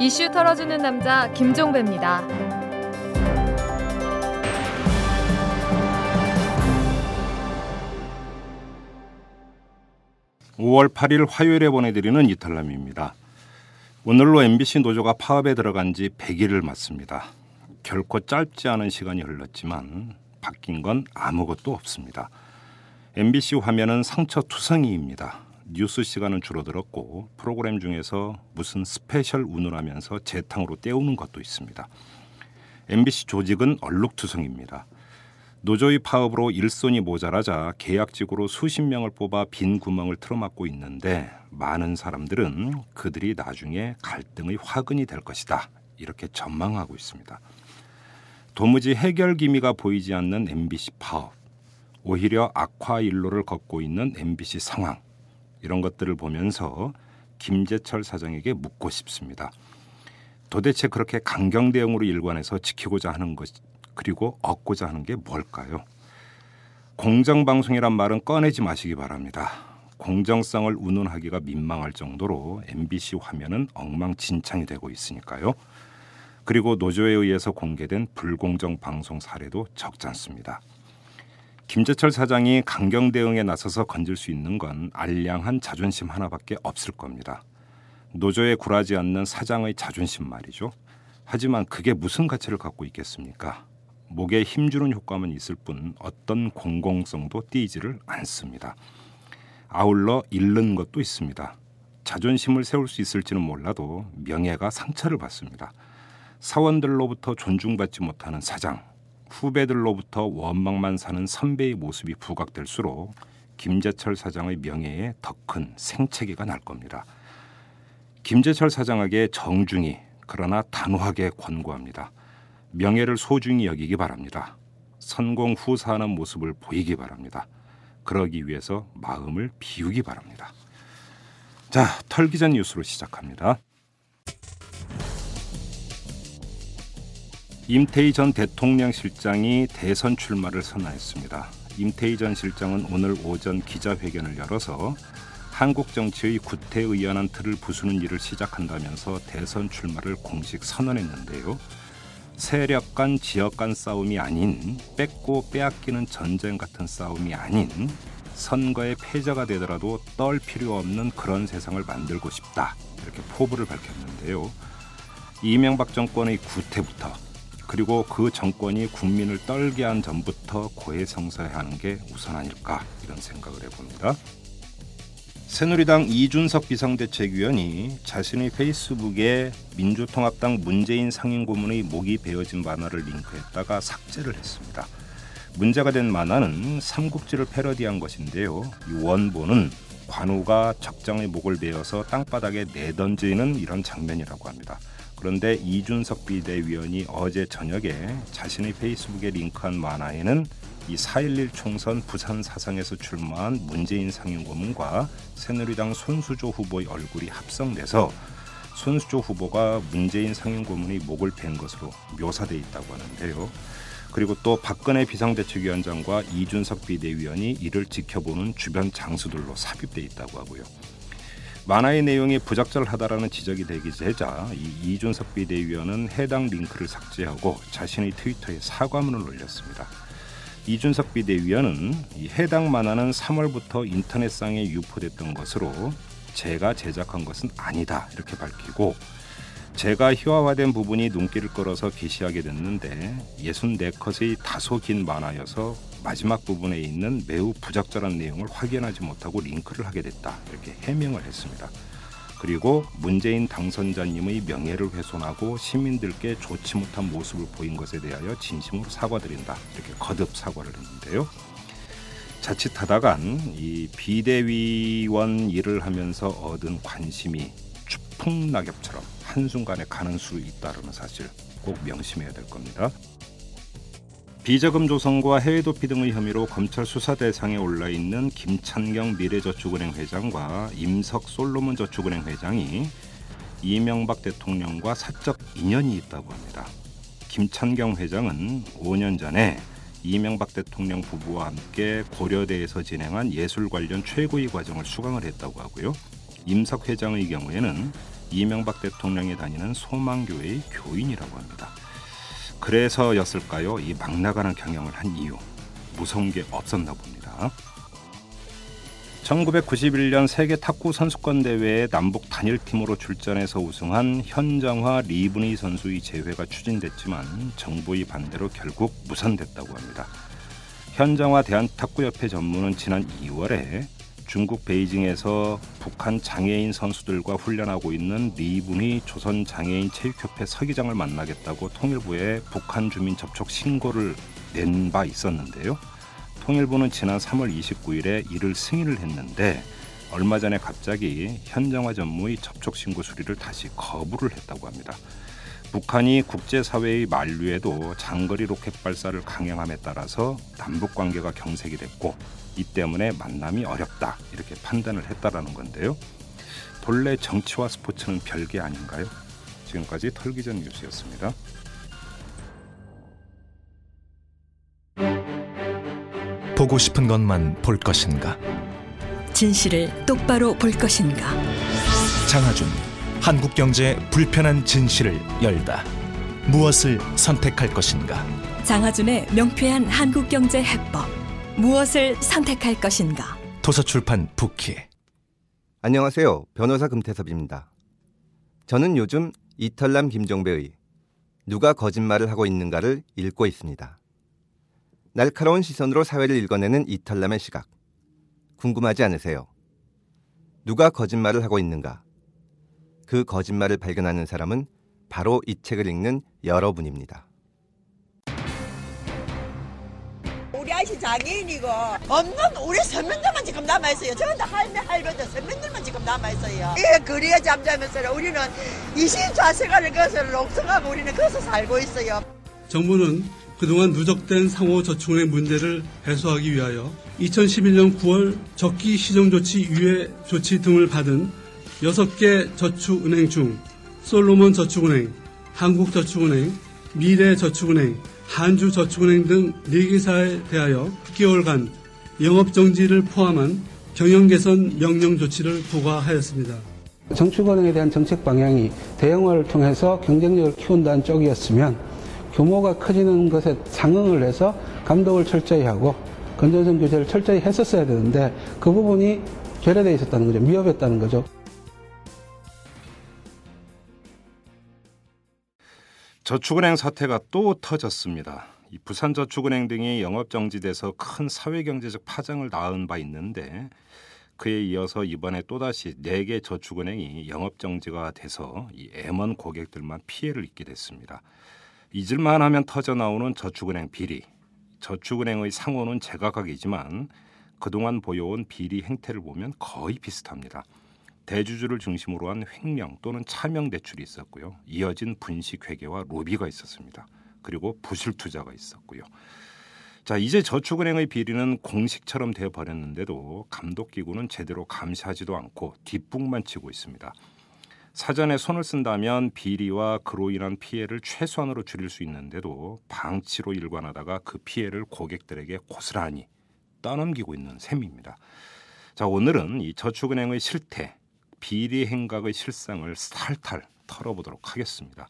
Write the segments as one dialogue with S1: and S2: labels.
S1: 이슈 털어주는 남자 김종배입니다.
S2: 5월 8일 화요일에 보내드리는 이털남입니다. 오늘로 MBC 노조가 파업에 들어간 지 100일을 맞습니다. 결코 짧지 않은 시간이 흘렀지만 바뀐 건 아무것도 없습니다. MBC 화면은 상처 투성이입니다. 뉴스 시간은 줄어들었고 프로그램 중에서 무슨 special 운운하면서 재탕으로 때우는 것도 있습니다. MBC 조직은 얼룩투성입니다. 노조의 파업으로 일손이 모자라자 계약직으로 수십 명을 뽑아 빈 구멍을 틀어막고 있는데 많은 사람들은 그들이 나중에 갈등의 화근이 될 것이다. 이렇게 전망하고 있습니다. 도무지 해결 기미가 보이지 않는 MBC 파업, 오히려 악화 일로를 걷고 있는 MBC 상황 이런 것들을 보면서 김재철 사장에게 묻고 싶습니다. 도대체 그렇게 강경 대응으로 일관해서 지키고자 하는 것 그리고 얻고자 하는 게 뭘까요? 공정 방송이란 말은 꺼내지 마시기 바랍니다. 공정성을 운운하기가 민망할 정도로 MBC 화면은 엉망진창이 되고 있으니까요. 그리고 노조에 의해서 공개된 불공정 방송 사례도 적지 않습니다. 김재철 사장이 강경 대응에 나서서 건질 수 있는 건 알량한 자존심 하나밖에 없을 겁니다. 노조에 굴하지 않는 사장의 자존심 말이죠. 하지만 그게 무슨 가치를 갖고 있겠습니까? 목에 힘주는 효과만 있을 뿐 어떤 공공성도 띄지를 않습니다. 아울러 잃는 것도 있습니다. 자존심을 세울 수 있을지는 몰라도 명예가 상처를 받습니다. 사원들로부터 존중받지 못하는 사장, 후배들로부터 원망만 사는 선배의 모습이 부각될수록 김재철 사장의 명예에 더 큰 생채기가 날 겁니다. 김재철 사장에게 정중히 그러나 단호하게 권고합니다. 명예를 소중히 여기기 바랍니다. 선공 후사하는 모습을 보이기 바랍니다. 그러기 위해서 마음을 비우기 바랍니다. 자, 털기 전 뉴스로 시작합니다. 임태희 전 대통령 실장이 대선 출마를 선언했습니다. 임태희 전 실장은 오늘 오전 기자회견을 열어서 한국 정치의 구태의연한 틀을 부수는 일을 시작한다면서 대선 출마를 공식 선언했는데요. 세력 간 지역 간 싸움이 아닌 뺏고 빼앗기는 전쟁 같은 싸움이 아닌 선거의 패자가 되더라도 떨 필요 없는 그런 세상을 만들고 싶다 이렇게 포부를 밝혔는데요. 이명박 정권의 구태부터 그리고 그 정권이 국민을 떨게 한 전부터 고해성사해야 하는 게 우선 아닐까 이런 생각을 해봅니다. 새누리당 이준석 비상대책위원이 자신의 페이스북에 민주통합당 문재인 상임고문의 목이 베어진 만화를 링크했다가 삭제를 했습니다. 문제가 된 만화는 삼국지를 패러디한 것인데요. 이 원본은 관우가 적장의 목을 베어서 땅바닥에 내던지는 이런 장면이라고 합니다. 그런데 이준석 비대위원이 어제 저녁에 자신의 페이스북에 링크한 만화에는 이 4.11 총선 부산 사상에서 출마한 문재인 상임고문과 새누리당 손수조 후보의 얼굴이 합성돼서 손수조 후보가 문재인 상임고문의 목을 벤 것으로 묘사돼 있다고 하는데요. 그리고 또 박근혜 비상대책위원장과 이준석 비대위원이 이를 지켜보는 주변 장수들로 삽입돼 있다고 하고요. 만화의 내용이 부적절하다라는 지적이 되기 되자 이 이준석 비대위원은 해당 링크를 삭제하고 자신의 트위터에 사과문을 올렸습니다. 이준석 비대위원은 해당 만화는 3월부터 인터넷상에 유포됐던 것으로 제가 제작한 것은 아니다 이렇게 밝히고 제가 희화화된 부분이 눈길을 끌어서 게시하게 됐는데 64컷의 다소 긴 만화여서 마지막 부분에 있는 매우 부적절한 내용을 확인하지 못하고 링크를 하게 됐다 이렇게 해명을 했습니다. 그리고 문재인 당선자님의 명예를 훼손하고 시민들께 좋지 못한 모습을 보인 것에 대하여 진심으로 사과드린다. 이렇게 거듭 사과를 했는데요. 자칫하다간 이 비대위원 일을 하면서 얻은 관심이 추풍낙엽처럼 한순간에 가는 수 있다는 사실 꼭 명심해야 될 겁니다. 비자금 조성과 해외 도피 등의 혐의로 검찰 수사 대상에 올라 있는 김찬경 미래저축은행 회장과 임석 솔로몬 저축은행 회장이 이명박 대통령과 사적 인연이 있다고 합니다. 김찬경 회장은 5년 전에 이명박 대통령 부부와 함께 고려대에서 진행한 예술 관련 최고위 과정을 수강을 했다고 하고요. 임석 회장의 경우에는 이명박 대통령이 다니는 소망교회의 교인이라고 합니다. 그래서였을까요? 이 막 나가는 경영을 한 이유 무서운 게 없었나 봅니다. 1991년 세계 탁구 선수권 대회에 남북 단일팀으로 출전해서 우승한 현정화 리브니 선수의 재회가 추진됐지만 정부의 반대로 결국 무산됐다고 합니다. 현정화 대한탁구협회 전무는 지난 2월에 중국 베이징에서 북한 장애인 선수들과 훈련하고 있는 리 분이 조선 장애인 체육협회 서기장을 만나겠다고 통일부에 북한 주민 접촉 신고를 낸 바 있었는데요. 통일부는 지난 3월 29일에 이를 승인을 했는데 얼마 전에 갑자기 현정화 전무의 접촉 신고 수리를 다시 거부를 했다고 합니다. 북한이 국제사회의 만류에도 장거리 로켓 발사를 강행함에 따라서 남북 관계가 경색이 됐고 이 때문에 만남이 어렵다 이렇게 판단을 했다라는 건데요. 본래 정치와 스포츠는 별개 아닌가요? 지금까지 털기전 뉴스였습니다.
S3: 보고 싶은 것만 볼 것인가?
S4: 진실을 똑바로 볼 것인가?
S3: 장하준 한국 경제의 불편한 진실을 열다. 무엇을 선택할 것인가?
S4: 장하준의 명쾌한 한국 경제 해법. 무엇을 선택할 것인가?
S3: 도서출판 부키.
S5: 안녕하세요. 변호사 금태섭입니다. 저는 요즘 이털남 김종배의 누가 거짓말을 하고 있는가를 읽고 있습니다. 날카로운 시선으로 사회를 읽어내는 이털남의 시각. 궁금하지 않으세요? 누가 거짓말을 하고 있는가? 그 거짓말을 발견하는 사람은 바로 이 책을 읽는 여러분입니다.
S6: 아저씨 장애인이고 없는 우리 서민들만 지금 남아있어요. 전부 할매 할배들 서민들만 지금 남아있어요. 이 거리에 잠자면서 우리는 24시간을 거기서 롱성하고 우리는 거기서 살고 있어요.
S7: 정부는 그동안 누적된 상호 저축은행 문제를 해소하기 위하여 2011년 9월 적기 시정조치 유예 조치 등을 받은 6개 저축은행 중 솔로몬 저축은행, 한국저축은행, 미래저축은행, 한주저축은행 등 4개사에 대하여 6개월간 영업정지를 포함한 경영개선 명령 조치를 부과하였습니다.
S8: 정축은행에 대한 정책 방향이 대형화를 통해서 경쟁력을 키운다는 쪽이었으면 규모가 커지는 것에 상응을 해서 감독을 철저히 하고 건전성 규제를 철저히 했었어야 되는데 그 부분이 결여되어 있었다는 거죠. 미흡했다는 거죠.
S2: 저축은행 사태가 또 터졌습니다. 이 부산 저축은행 등이 영업 정지돼서 큰 사회 경제적 파장을 낳은 바 있는데 그에 이어서 이번에 또다시 4개 저축은행이 영업 정지가 돼서 이 M1 고객들만 피해를 입게 됐습니다. 잊을만 하면 터져 나오는 저축은행 비리. 저축은행의 상호는 제각각이지만 그동안 보여온 비리 행태를 보면 거의 비슷합니다. 대주주를 중심으로 한 횡령 또는 차명 대출이 있었고요. 이어진 분식 회계와 로비가 있었습니다. 그리고 부실 투자가 있었고요. 자, 이제 저축은행의 비리는 공식처럼 되어 버렸는데도 감독 기구는 제대로 감시하지도 않고 뒷북만 치고 있습니다. 사전에 손을 쓴다면 비리와 그로 인한 피해를 최소한으로 줄일 수 있는데도 방치로 일관하다가 그 피해를 고객들에게 고스란히 떠넘기고 있는 셈입니다. 자, 오늘은 이 저축은행의 실태, 비리 행각의 실상을 살탈 털어보도록 하겠습니다.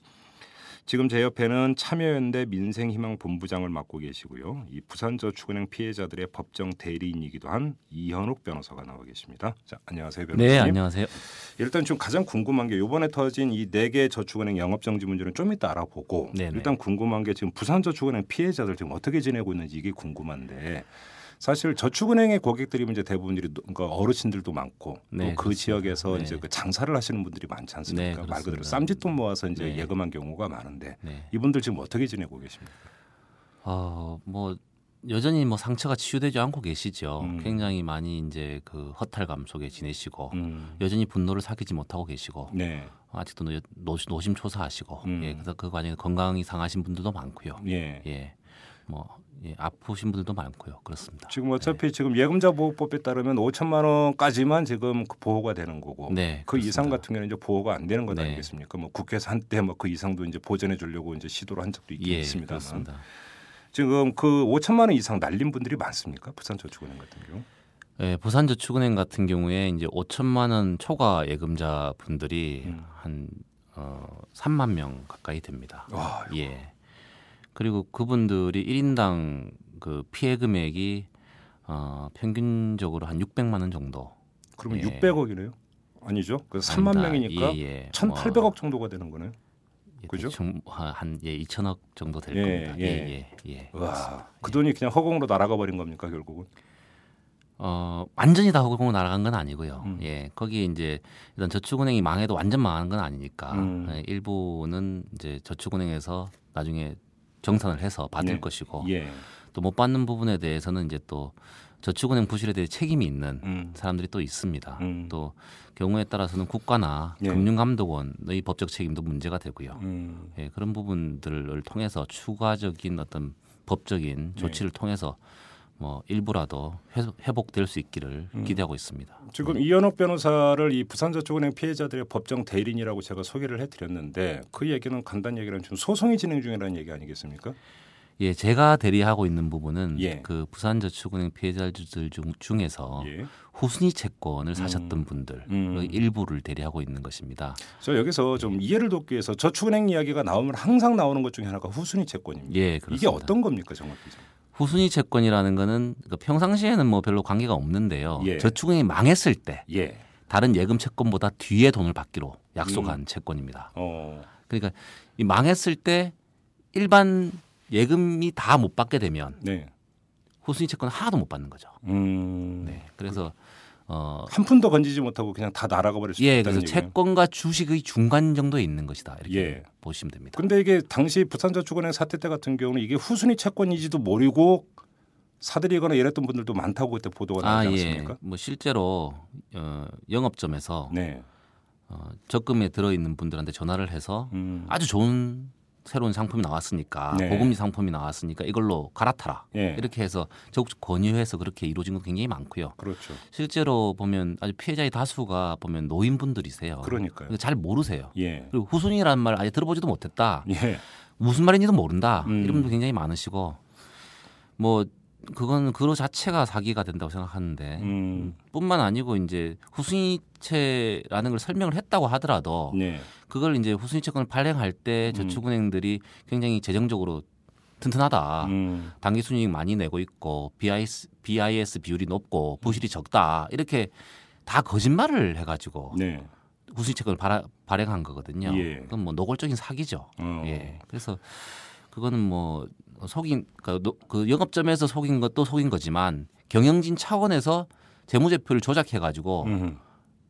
S2: 지금 제 옆에는 참여연대 민생희망본부장을 맡고 계시고요. 이 부산저축은행 피해자들의 법정 대리인이기도 한 이현욱 변호사가 나와 계십니다. 자, 안녕하세요, 변호사님.
S9: 네, 안녕하세요.
S2: 일단 좀 가장 궁금한 게 이번에 터진 이 네 개 저축은행 영업정지 문제는 좀 이따 알아보고
S9: 네네.
S2: 일단 궁금한 게 지금 부산저축은행 피해자들 지금 어떻게 지내고 있는지 이게 궁금한데 사실 저축은행의 고객들이 이제 대부분들이 그러니까 어르신들도 많고
S9: 네,
S2: 또그
S9: 그렇습니다.
S2: 지역에서
S9: 네.
S2: 이제 그 장사를 하시는 분들이 많지 않습니까?
S9: 네,
S2: 말 그대로. 쌈짓돈 모아서 이제
S9: 네.
S2: 예금한 경우가 많은데
S9: 네.
S2: 이분들 지금 어떻게 지내고 계십니까?
S9: 어, 뭐 여전히 뭐 상처가 치유되지 않고 계시죠.
S2: 음.
S9: 굉장히 많이 이제 그 허탈감 속에 지내시고
S2: 음.
S9: 여전히 분노를 삭이지 못하고 계시고
S2: 네.
S9: 아직도 노, 노- 노심초사하시고
S2: 음.
S9: 예, 그래서 그 과정에 건강이 상하신 분들도 많고요.
S2: 예.
S9: 예, 뭐 예, 아프신 분들도 많고요. 그렇습니다.
S2: 지금 어차피 지금 예금자 보호법에 따르면 5천만 원까지만 지금 그 보호가 되는 거고
S9: 네,
S2: 그 이상
S9: 그렇습니다.
S2: 같은 경우는 이제 보호가 안 되는 것
S9: 네.
S2: 아니겠습니까? 뭐 국회에서 한때 뭐 그 이상도 이제 보전해 주려고 이제 시도를 한 적도 있긴
S9: 예,
S2: 있습니다만
S9: 그렇습니다.
S2: 지금 그 5천만 원 이상 날린 분들이 많습니까? 부산저축은행 같은 경우.
S9: 예, 부산저축은행 같은 경우에 이제 5천만 원 초과 예금자 분들이
S2: 음.
S9: 한 어, 3만 명 가까이 됩니다.
S2: 와,
S9: 예. 그리고 그분들이 1인당 그 피해 금액이 어, 평균적으로 한 600만 원 정도.
S2: 그러면
S9: 예.
S2: 600억이네요. 아니죠? 그 3만
S9: 아닙니다.
S2: 명이니까
S9: 예, 예.
S2: 1,800억 정도가 되는 거네요.
S9: 예,
S2: 그죠?
S9: 한 예, 2천억 정도 될
S2: 예,
S9: 겁니다.
S2: 예.
S9: 예, 예, 예.
S2: 와, 그 돈이 그냥 허공으로 날아가 버린 겁니까 결국은?
S9: 어, 완전히 다 허공으로 날아간 건 아니고요.
S2: 음.
S9: 예, 거기에 이제 일단 저축은행이 망해도 완전 망한 건 아니니까
S2: 음.
S9: 예, 일부는 이제 저축은행에서 나중에 정산을 해서 받을
S2: 네.
S9: 것이고
S2: 예.
S9: 또못 받는 부분에 대해서는 이제 또 저축은행 부실에 대해 책임이 있는
S2: 음.
S9: 사람들이 또 있습니다.
S2: 음.
S9: 또 경우에 따라서는 국가나
S2: 예.
S9: 금융감독원의 법적 책임도 문제가 되고요.
S2: 음.
S9: 예, 그런 부분들을 통해서 추가적인 어떤 법적인
S2: 네.
S9: 조치를 통해서 뭐 일부라도 회- 회복될 수 있기를
S2: 음.
S9: 기대하고 있습니다.
S2: 지금 이현옥 변호사를 이 부산저축은행 피해자들의 법정 대리인이라고 제가 소개를 해드렸는데 그 얘기는 간단히 얘기하면 지금 소송이 진행 중이라는 얘기 아니겠습니까?
S9: 예, 제가 대리하고 있는 부분은
S2: 예.
S9: 그 부산저축은행 피해자들 중, 중에서
S2: 예.
S9: 후순위 채권을
S2: 음.
S9: 사셨던 분들
S2: 음.
S9: 의 일부를 대리하고 있는 것입니다.
S2: 저 여기서 좀 이해를 돕기 위해서 저축은행 이야기가 나오면 항상 나오는 것 중에 하나가 후순위 채권입니다.
S9: 예, 그렇습니다.
S2: 이게 어떤 겁니까 정확히? 좀?
S9: 후순위 채권이라는 거는 그 평상시에는 뭐 별로 관계가 없는데요.
S2: 예.
S9: 저축은행이 망했을 때
S2: 예.
S9: 다른 예금 채권보다 뒤에 돈을 받기로 약속한
S2: 음.
S9: 채권입니다.
S2: 어.
S9: 그러니까 이 망했을 때 일반 예금이 다 못 받게 되면
S2: 네.
S9: 후순위 채권은 하나도 못 받는 거죠.
S2: 음.
S9: 네. 그래서 어
S2: 한 푼도 건지지 못하고 그냥 다 날아가 버릴 수
S9: 예,
S2: 있다는
S9: 그래서
S2: 얘기예요.
S9: 채권과 주식의 중간 정도에 있는 것이다. 이렇게
S2: 예.
S9: 보시면 됩니다.
S2: 근데 이게 당시 부산저축은행 사태 때 같은 경우는 이게 후순위 채권인지도 모르고 사들이거나 이랬던 분들도 많다고 그때 보도가
S9: 아,
S2: 나지
S9: 예. 뭐 실제로 어, 영업점에서
S2: 네.
S9: 어, 적금에 들어 있는 분들한테 전화를 해서
S2: 음.
S9: 아주 좋은 새로운 상품이 나왔으니까
S2: 네.
S9: 고금리 상품이 나왔으니까 이걸로 갈아타라.
S2: 예.
S9: 이렇게 해서 적극 권유해서 그렇게 이루어진 건 굉장히 많고요.
S2: 그렇죠.
S9: 실제로 보면 아주 피해자의 다수가 보면 노인분들이세요.
S2: 그러니까요.
S9: 그러니까 잘 모르세요.
S2: 예.
S9: 그리고 후순위라는 말 아예 들어보지도 못했다.
S2: 예.
S9: 무슨 말인지도 모른다.
S2: 음.
S9: 이런 분도 굉장히 많으시고 뭐 그건 그로 자체가 사기가 된다고 생각하는데
S2: 음.
S9: 뿐만 아니고 이제 후순위채라는 걸 설명을 했다고 하더라도
S2: 네.
S9: 그걸 이제 후순위 채권을 발행할 때
S2: 음.
S9: 저축은행들이 굉장히 재정적으로 튼튼하다.
S2: 음.
S9: 단기 순이익 많이 내고 있고 BIS, BIS 비율이 높고 부실이 적다. 이렇게 다 거짓말을 해가지고
S2: 네.
S9: 후순위 채권을 발하, 발행한 거거든요.
S2: 예.
S9: 그건 뭐 노골적인 사기죠.
S2: 어.
S9: 예. 그래서 그거는 뭐 속인 그, 노- 그 영업점에서 속인 것도 속인 거지만 경영진 차원에서 재무제표를 조작해 가지고
S2: 음.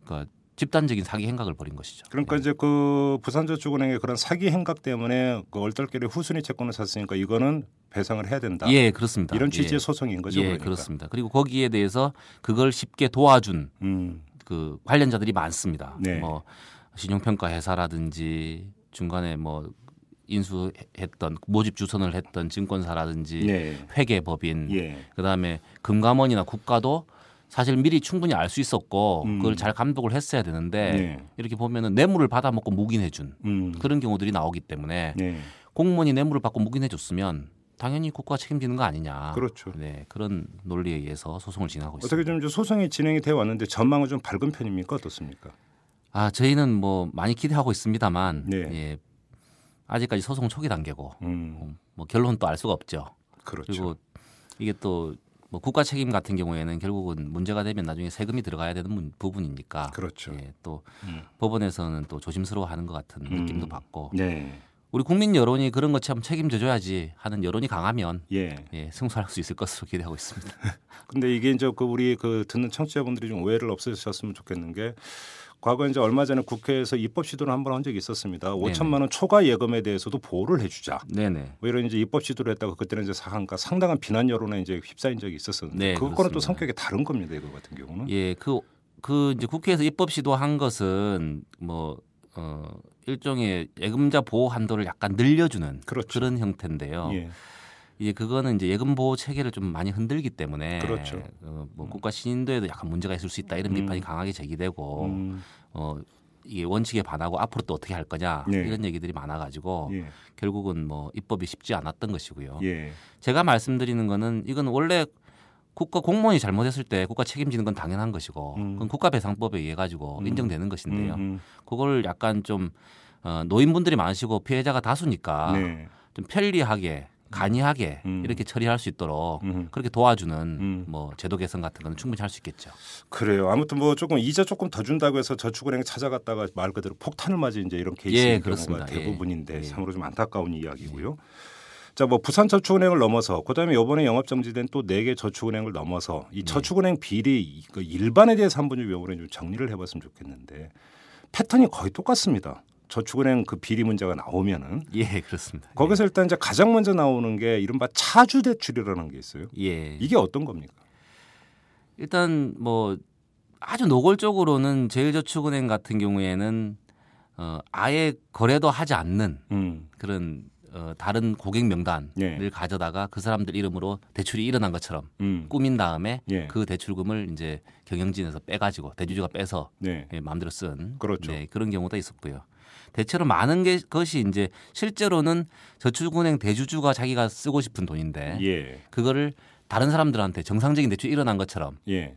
S9: 그러니까 집단적인 사기 행각을 벌인 것이죠.
S2: 그러니까 이제 그 부산저축은행의 그런 사기 행각 때문에 그 얼떨결에 후순위 채권을 샀으니까 이거는 배상을 해야 된다.
S9: 예, 그렇습니다.
S2: 이런 취지의
S9: 예.
S2: 소송인 거죠.
S9: 예,
S2: 그러니까.
S9: 그렇습니다. 그리고 거기에 대해서 그걸 쉽게 도와준
S2: 음.
S9: 그 관련자들이 많습니다.
S2: 네.
S9: 뭐 신용평가 회사라든지 중간에 뭐 인수했던 모집 주선을 했던 증권사라든지
S2: 네.
S9: 회계법인
S2: 예.
S9: 그다음에 금감원이나 국가도 사실 미리 충분히 알 수 있었고
S2: 음.
S9: 그걸 잘 감독을 했어야 되는데
S2: 네.
S9: 이렇게 보면은 뇌물을 받아 먹고 묵인해준
S2: 음.
S9: 그런 경우들이 나오기 때문에
S2: 네.
S9: 공무원이 뇌물을 받고 묵인해줬으면 당연히 국가가 책임지는 거 아니냐.
S2: 그렇죠.
S9: 네 그런 논리에 의해서 소송을 진행하고 있습니다.
S2: 어떻게 좀 소송이 진행이 되어 왔는데 전망은 좀 밝은 편입니까 어떻습니까?
S9: 아 저희는 뭐 많이 기대하고 있습니다만
S2: 네.
S9: 예, 아직까지 소송 초기 단계고
S2: 음.
S9: 뭐 결론 또알 수가 없죠.
S2: 그렇죠.
S9: 그리고 이게 또 뭐 국가 책임 같은 경우에는 결국은 문제가 되면 나중에 세금이 들어가야 되는 문- 부분이니까
S2: 그렇죠.
S9: 예, 또
S2: 음.
S9: 법원에서는 또 조심스러워하는 것 같은 느낌도
S2: 음.
S9: 받고
S2: 네.
S9: 우리 국민 여론이 그런 것처럼 책임져줘야지 하는 여론이 강하면
S2: 예.
S9: 예, 승소할 수 있을 것으로 기대하고 있습니다.
S2: 근데 이게 이제 그 우리 그 듣는 청취자분들이 좀 오해를 없애주셨으면 좋겠는 게 과거 이제 얼마 전에 국회에서 입법 시도를 한 번 한 적이 있었습니다. 5천만 원 초과 예금에 대해서도 보호를 해주자.
S9: 네네.
S2: 뭐 이런 이제 입법 시도를 했다가 그때는 이제 상한가 상당한 비난 여론에 이제 휩싸인 적이 있었었는데
S9: 네,
S2: 그것과는 또. 성격이 다른 겁니다. 이거 같은 경우는.
S9: 예, 그, 그 이제 국회에서 입법 시도한 것은 뭐, 어, 일종의 예금자 보호 한도를 약간 늘려주는
S2: 그렇죠.
S9: 런 형태인데요.
S2: 예.
S9: 이제 그거는 이제 예금 보호 체계를 좀 많이 흔들기 때문에
S2: 그렇죠.
S9: 어, 뭐 국가 신인도에도 약간 문제가 있을 수 있다 이런
S2: 음.
S9: 비판이 강하게 제기되고
S2: 음,
S9: 어 이게 원칙에 반하고 앞으로 또 어떻게 할 거냐
S2: 네.
S9: 이런 얘기들이 많아가지고
S2: 예.
S9: 결국은 뭐 입법이 쉽지 않았던 것이고요.
S2: 예.
S9: 제가 말씀드리는 거는 이건 원래 국가 공무원이 잘못했을 때 국가 책임지는 건 당연한 것이고
S2: 음.
S9: 그건 국가배상법에 의해 가지고
S2: 음.
S9: 인정되는 것인데요.
S2: 음, 음.
S9: 그걸 약간 좀 어, 노인분들이 많으시고 피해자가 다수니까
S2: 네.
S9: 좀 편리하게 간이하게
S2: 음.
S9: 이렇게 처리할 수 있도록
S2: 음.
S9: 그렇게 도와주는
S2: 음.
S9: 뭐 제도 개선 같은 거는 충분히 할 수 있겠죠.
S2: 그래요. 아무튼 뭐 조금 이자 조금 더 준다고 해서 저축은행 찾아갔다가 말 그대로 폭탄을 맞은 이제 이런 케이스인
S9: 예,
S2: 경우가
S9: 그렇습니다.
S2: 대부분인데
S9: 예.
S2: 참으로 좀 안타까운 이야기고요. 자, 뭐 부산저축은행을 넘어서 그다음에 이번에 영업 정지된 또 네 개 저축은행을 넘어서
S9: 네.
S2: 이 저축은행 비리 그 일반에 대해서 한번 좀 이번에 좀 정리를 해봤으면 좋겠는데 패턴이 거의 똑같습니다. 저축은행 그 비리 문제가 나오면은
S9: 예, 그렇습니다.
S2: 거기서 일단 이제 가장 먼저 나오는 게 이른바 차주 대출이라는 게 있어요.
S9: 예.
S2: 이게 어떤 겁니까?
S9: 일단 뭐 아주 노골적으로는 제일저축은행 같은 경우에는 어 아예 거래도 하지 않는
S2: 음.
S9: 그런 어 다른 고객 명단을
S2: 예.
S9: 가져다가 그 사람들 이름으로 대출이 일어난 것처럼
S2: 음.
S9: 꾸민 다음에
S2: 예.
S9: 그 대출금을 이제 경영진에서 빼가지고 대주주가 빼서
S2: 네.
S9: 예, 마음대로 쓴
S2: 그렇죠.
S9: 네, 그런 경우도 있었고요. 대체로 많은 게 것이 이제 실제로는 저축은행 대주주가 자기가 쓰고 싶은 돈인데
S2: 예.
S9: 그거를 다른 사람들한테 정상적인 대출이 일어난 것처럼
S2: 예.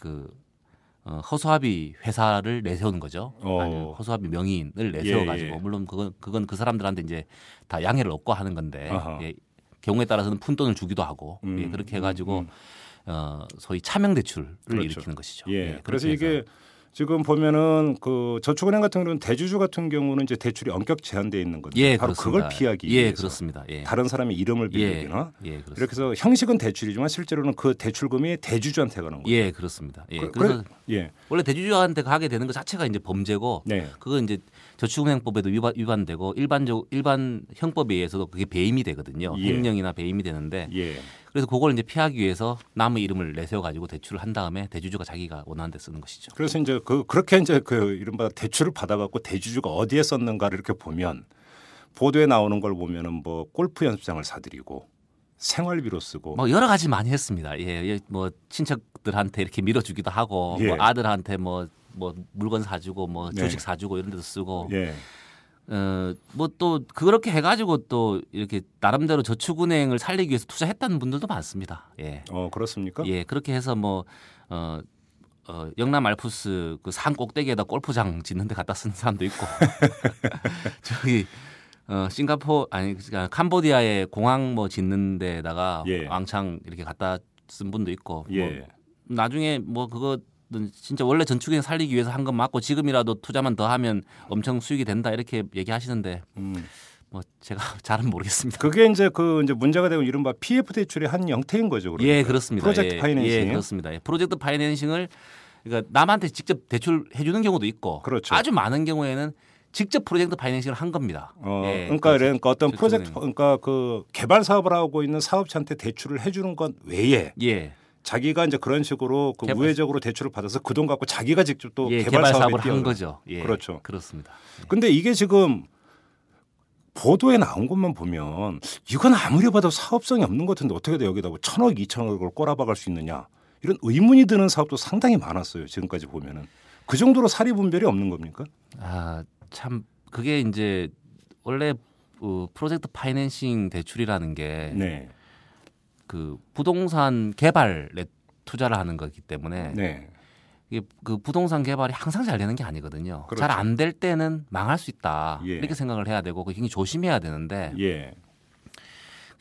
S9: 그 어, 허수아비 회사를 내세우는 거죠.
S2: 어.
S9: 아니 허수아비 명의인을 내세워 가지고
S2: 예, 예.
S9: 물론 그건 그건 그 사람들한테 이제 다 양해를 얻고 하는 건데
S2: 아하.
S9: 예, 경우에 따라서는 푼 돈을 주기도 하고
S2: 음,
S9: 예, 그렇게 해가지고
S2: 음,
S9: 어, 소위 차명 대출을
S2: 그렇죠.
S9: 일으키는 것이죠.
S2: 예. 그래서
S9: 그렇게
S2: 이게. 지금 보면은 그 저축은행 같은 경우는 대주주 같은 경우는 이제 대출이 엄격 제한돼 있는 건데
S9: 예,
S2: 바로
S9: 그렇습니다.
S2: 그걸 피하기
S9: 예,
S2: 위해서
S9: 그렇습니다. 예.
S2: 다른 사람의 이름을
S9: 예,
S2: 빌리거나
S9: 예, 그렇습니다.
S2: 이렇게 해서 형식은 대출이지만 실제로는 그 대출금이 대주주한테 가는 거예요.
S9: 예, 그렇습니다. 예.
S2: 그-
S9: 그래서
S2: 예.
S9: 원래 대주주한테 가게 되는 것 자체가 이제 범죄고
S2: 네.
S9: 그건 이제 저축은행법에도 위반, 위반 되고 일반적 일반 형법에 의해서도 그게 배임이 되거든요.
S2: 예.
S9: 횡령이나 배임이 되는데
S2: 예.
S9: 그래서 그걸 이제 피하기 위해서 남의 이름을 내세워 가지고 대출을 한 다음에 대주주가 자기가 원하는 데 쓰는 것이죠.
S2: 그래서 이제 그 그렇게 이제 그 이른바 대출을 받아 갖고 대주주가 어디에 썼는가를 이렇게 보면 보도에 나오는 걸 보면은 뭐 골프 연습장을 사드리고 생활비로 쓰고
S9: 뭐 여러 가지 많이 했습니다. 예, 예, 뭐 친척들한테 이렇게 밀어주기도 하고
S2: 예.
S9: 뭐 아들한테 뭐뭐 물건 사주고 뭐
S2: 네.
S9: 주식 사주고 이런 데도 쓰고
S2: 예.
S9: 어뭐 또 그렇게 해가지고 또 이렇게 나름대로 저축은행을 살리기 위해서 투자했다는 분들도 많습니다. 예.
S2: 어 그렇습니까?
S9: 예, 그렇게 해서 뭐, 어, 어, 영남 알프스 그 산 꼭대기에다 골프장 짓는 데 갖다 쓰는 사람도 있고. 저기, 어, 싱가포, 아니, 그러니까 캄보디아에 공항 뭐 짓는 데다가
S2: 예.
S9: 왕창 이렇게 갖다 쓴 분도 있고. 뭐
S2: 예.
S9: 나중에 뭐 그거 진짜 원래 전축에 살리기 위해서 한 건 맞고 지금이라도 투자만 더 하면 엄청 수익이 된다 이렇게 얘기하시는데
S2: 음.
S9: 뭐 제가 잘은 모르겠습니다.
S2: 그게 이제 그 이제 문제가 되고 이른바 PF 대출의 한 형태인 거죠. 그러니까.
S9: 예, 그렇습니다.
S2: 프로젝트
S9: 예,
S2: 파이낸싱.
S9: 예, 그렇습니다. 예, 프로젝트 파이낸싱을 그러니까 남한테 직접 대출 해 주는 경우도 있고,
S2: 그렇죠.
S9: 아주 많은 경우에는 직접 프로젝트 파이낸싱을 한 겁니다.
S2: 어,
S9: 예,
S2: 그러니까,
S9: 그렇죠.
S2: 그러니까 어떤
S9: 저축은행.
S2: 프로젝트, 그러니까 그 개발 사업을 하고 있는 사업자한테 대출을 해 주는 것 외에
S9: 예,
S2: 자기가 이제 그런 식으로 그
S9: 개발-
S2: 우회적으로 대출을 받아서 그 돈 갖고 자기가 직접 또
S9: 예,
S2: 개발,
S9: 개발 사업을 한. 거죠. 예,
S2: 그렇죠.
S9: 그렇습니다.
S2: 근데 이게 지금 보도에 나온 것만 보면 이건 아무리 봐도 사업성이 없는 것 같은데 어떻게 돼 여기다 뭐 천억, 이천억을 꼬라박을 수 있느냐 이런 의문이 드는 사업도 상당히 많았어요. 지금까지 보면은 그 정도로 사리 분별이 없는 겁니까?
S9: 아, 참 그게 이제 원래 그 프로젝트 파이낸싱 대출이라는 게
S2: 네,
S9: 그 부동산 개발에 투자를 하는 거기 때문에
S2: 네,
S9: 이게 그 부동산 개발이 항상 잘 되는 게 아니거든요.
S2: 그렇죠.
S9: 잘안 될 때는 망할 수 있다
S2: 예.
S9: 이렇게 생각을 해야 되고 그 굉장히 조심해야 되는데
S2: 예,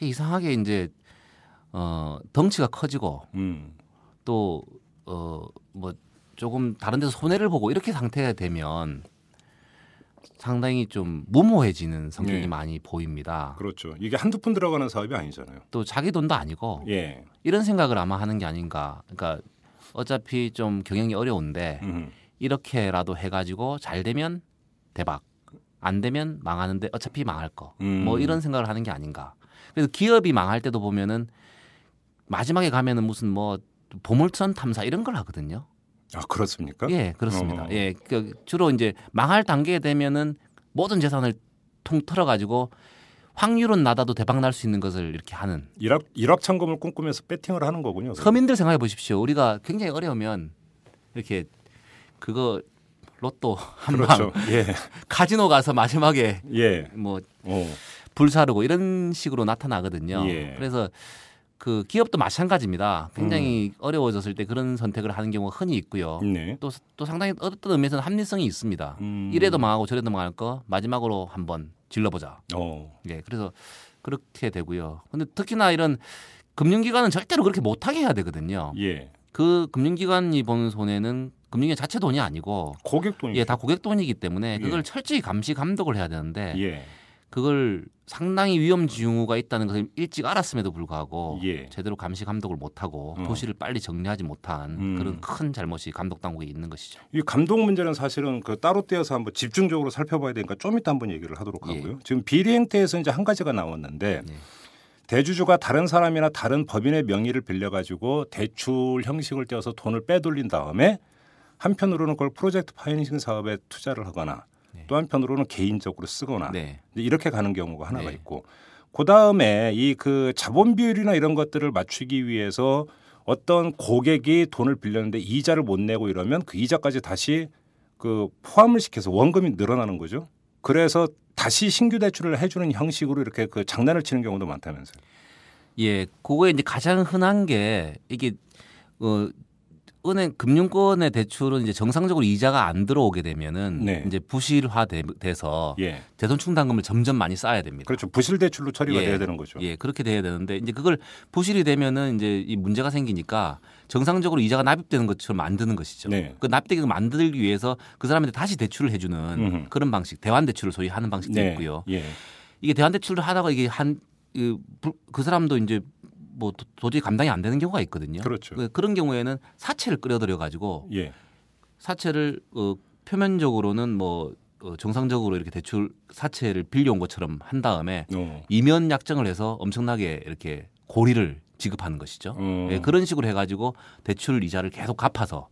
S9: 이상하게 이제 어 덩치가 커지고
S2: 음,
S9: 또어뭐 조금 다른 데서 손해를 보고 이렇게 상태가 되면 상당히 좀 무모해지는 성격이
S2: 네.
S9: 많이 보입니다.
S2: 그렇죠. 이게 한두 푼 들어가는 사업이 아니잖아요.
S9: 또 자기 돈도 아니고
S2: 예,
S9: 이런 생각을 아마 하는 게 아닌가. 그러니까 어차피 좀 경영이 어려운데
S2: 음,
S9: 이렇게라도 해가지고 잘 되면 대박, 안 되면 망하는데 어차피 망할 거.
S2: 음.
S9: 뭐 이런 생각을 하는 게 아닌가. 그래서 기업이 망할 때도 보면은 마지막에 가면은 무슨 뭐 보물선 탐사 이런 걸 하거든요.
S2: 아 그렇습니까?
S9: 예, 그렇습니다.
S2: 어.
S9: 예, 그 주로 이제 망할 단계에 되면은 모든 재산을 통틀어 가지고 확률은 낮아도 대박 날 수 있는 것을 이렇게 하는
S2: 일확 일확천금을 꿈꾸면서 배팅을 하는 거군요.
S9: 서민들 생각해 보십시오. 우리가 굉장히 어려우면 이렇게 그거 로또 한방
S2: 그렇죠. 예,
S9: 카지노 가서 마지막에
S2: 예,
S9: 뭐
S2: 어,
S9: 불사르고 이런 식으로 나타나거든요.
S2: 예.
S9: 그래서 그 기업도 마찬가지입니다. 굉장히 어려워졌을 때 그런 선택을 하는 경우가 흔히 있고요.
S2: 네.
S9: 또, 또 상당히 어떤 의미에서는 합리성이 있습니다.
S2: 음.
S9: 이래도 망하고 저래도 망할 거 마지막으로 한번 질러보자.
S2: 어.
S9: 예, 그래서 그렇게 되고요. 근데 특히나 이런 금융기관은 절대로 그렇게 못하게 해야 되거든요.
S2: 예.
S9: 그 금융기관이 보는 손해는 금융기관 자체 돈이 아니고
S2: 고객 돈이
S9: 예, 다 고객 돈이기 때문에 그걸
S2: 예.
S9: 철저히 감시 감독을 해야 되는데
S2: 예.
S9: 그걸 상당히 위험 징후가 있다는 것을 일찍 알았음에도 불구하고
S2: 예.
S9: 제대로 감시 감독을 못하고
S2: 어.
S9: 도시를 빨리 정리하지 못한
S2: 음.
S9: 그런 큰 잘못이 감독 당국에 있는 것이죠.
S2: 이 감독 문제는 사실은 그 따로 떼어서 한번 집중적으로 살펴봐야 되니까 좀 이따 한번 얘기를 하도록
S9: 예.
S2: 하고요. 지금 비리 행태에서 이제 한 가지가 나왔는데
S9: 예.
S2: 대주주가 다른 사람이나 다른 법인의 명의를 빌려 가지고 대출 형식을 떼어서 돈을 빼돌린 다음에 한편으로는 그걸 프로젝트 파이낸싱 사업에 투자를 하거나
S9: 네.
S2: 또 한편으로는 개인적으로 쓰거나
S9: 네.
S2: 이렇게 가는 경우가 하나가
S9: 네.
S2: 있고 그 다음에 이 그 자본 비율이나 이런 것들을 맞추기 위해서 어떤 고객이 돈을 빌렸는데 이자를 못 내고 이러면 그 이자까지 다시 그 포함을 시켜서 원금이 늘어나는 거죠. 그래서 다시 신규 대출을 해주는 형식으로 이렇게 그 장난을 치는 경우도 많다면서요.
S9: 예, 그거에 이제 가장 흔한 게 이게 어 은행 금융권의 대출은 이제 정상적으로 이자가 안 들어오게 되면은
S2: 네.
S9: 이제 부실화돼서
S2: 예,
S9: 대손 충당금을 점점 많이 쌓아야 됩니다.
S2: 그렇죠. 부실 대출로 처리가
S9: 예.
S2: 돼야 되는 거죠.
S9: 예, 그렇게 돼야 되는데 이제 그걸 부실이 되면은 이제 이 문제가 생기니까 정상적으로 이자가 납입되는 것처럼 만드는 것이죠.
S2: 네.
S9: 그 납입되게 만들기 위해서 그 사람한테 다시 대출을 해주는
S2: 음흠.
S9: 그런 방식, 대환 대출을 소위 하는 방식도
S2: 네,
S9: 있고요.
S2: 예,
S9: 이게 대환 대출을 하다가 이게 한그 사람도 이제 뭐 도- 도저히 감당이 안 되는 경우가 있거든요.
S2: 그렇죠.
S9: 그- 그런 경우에는 사채를 끌어들여 가지고
S2: 예,
S9: 사채를 어, 표면적으로는 뭐 어, 정상적으로 이렇게 대출 사채를 빌려온 것처럼 한 다음에
S2: 어,
S9: 이면 약정을 해서 엄청나게 이렇게 고리를 지급하는 것이죠.
S2: 음.
S9: 예, 그런 식으로 해가지고 대출 이자를 계속 갚아서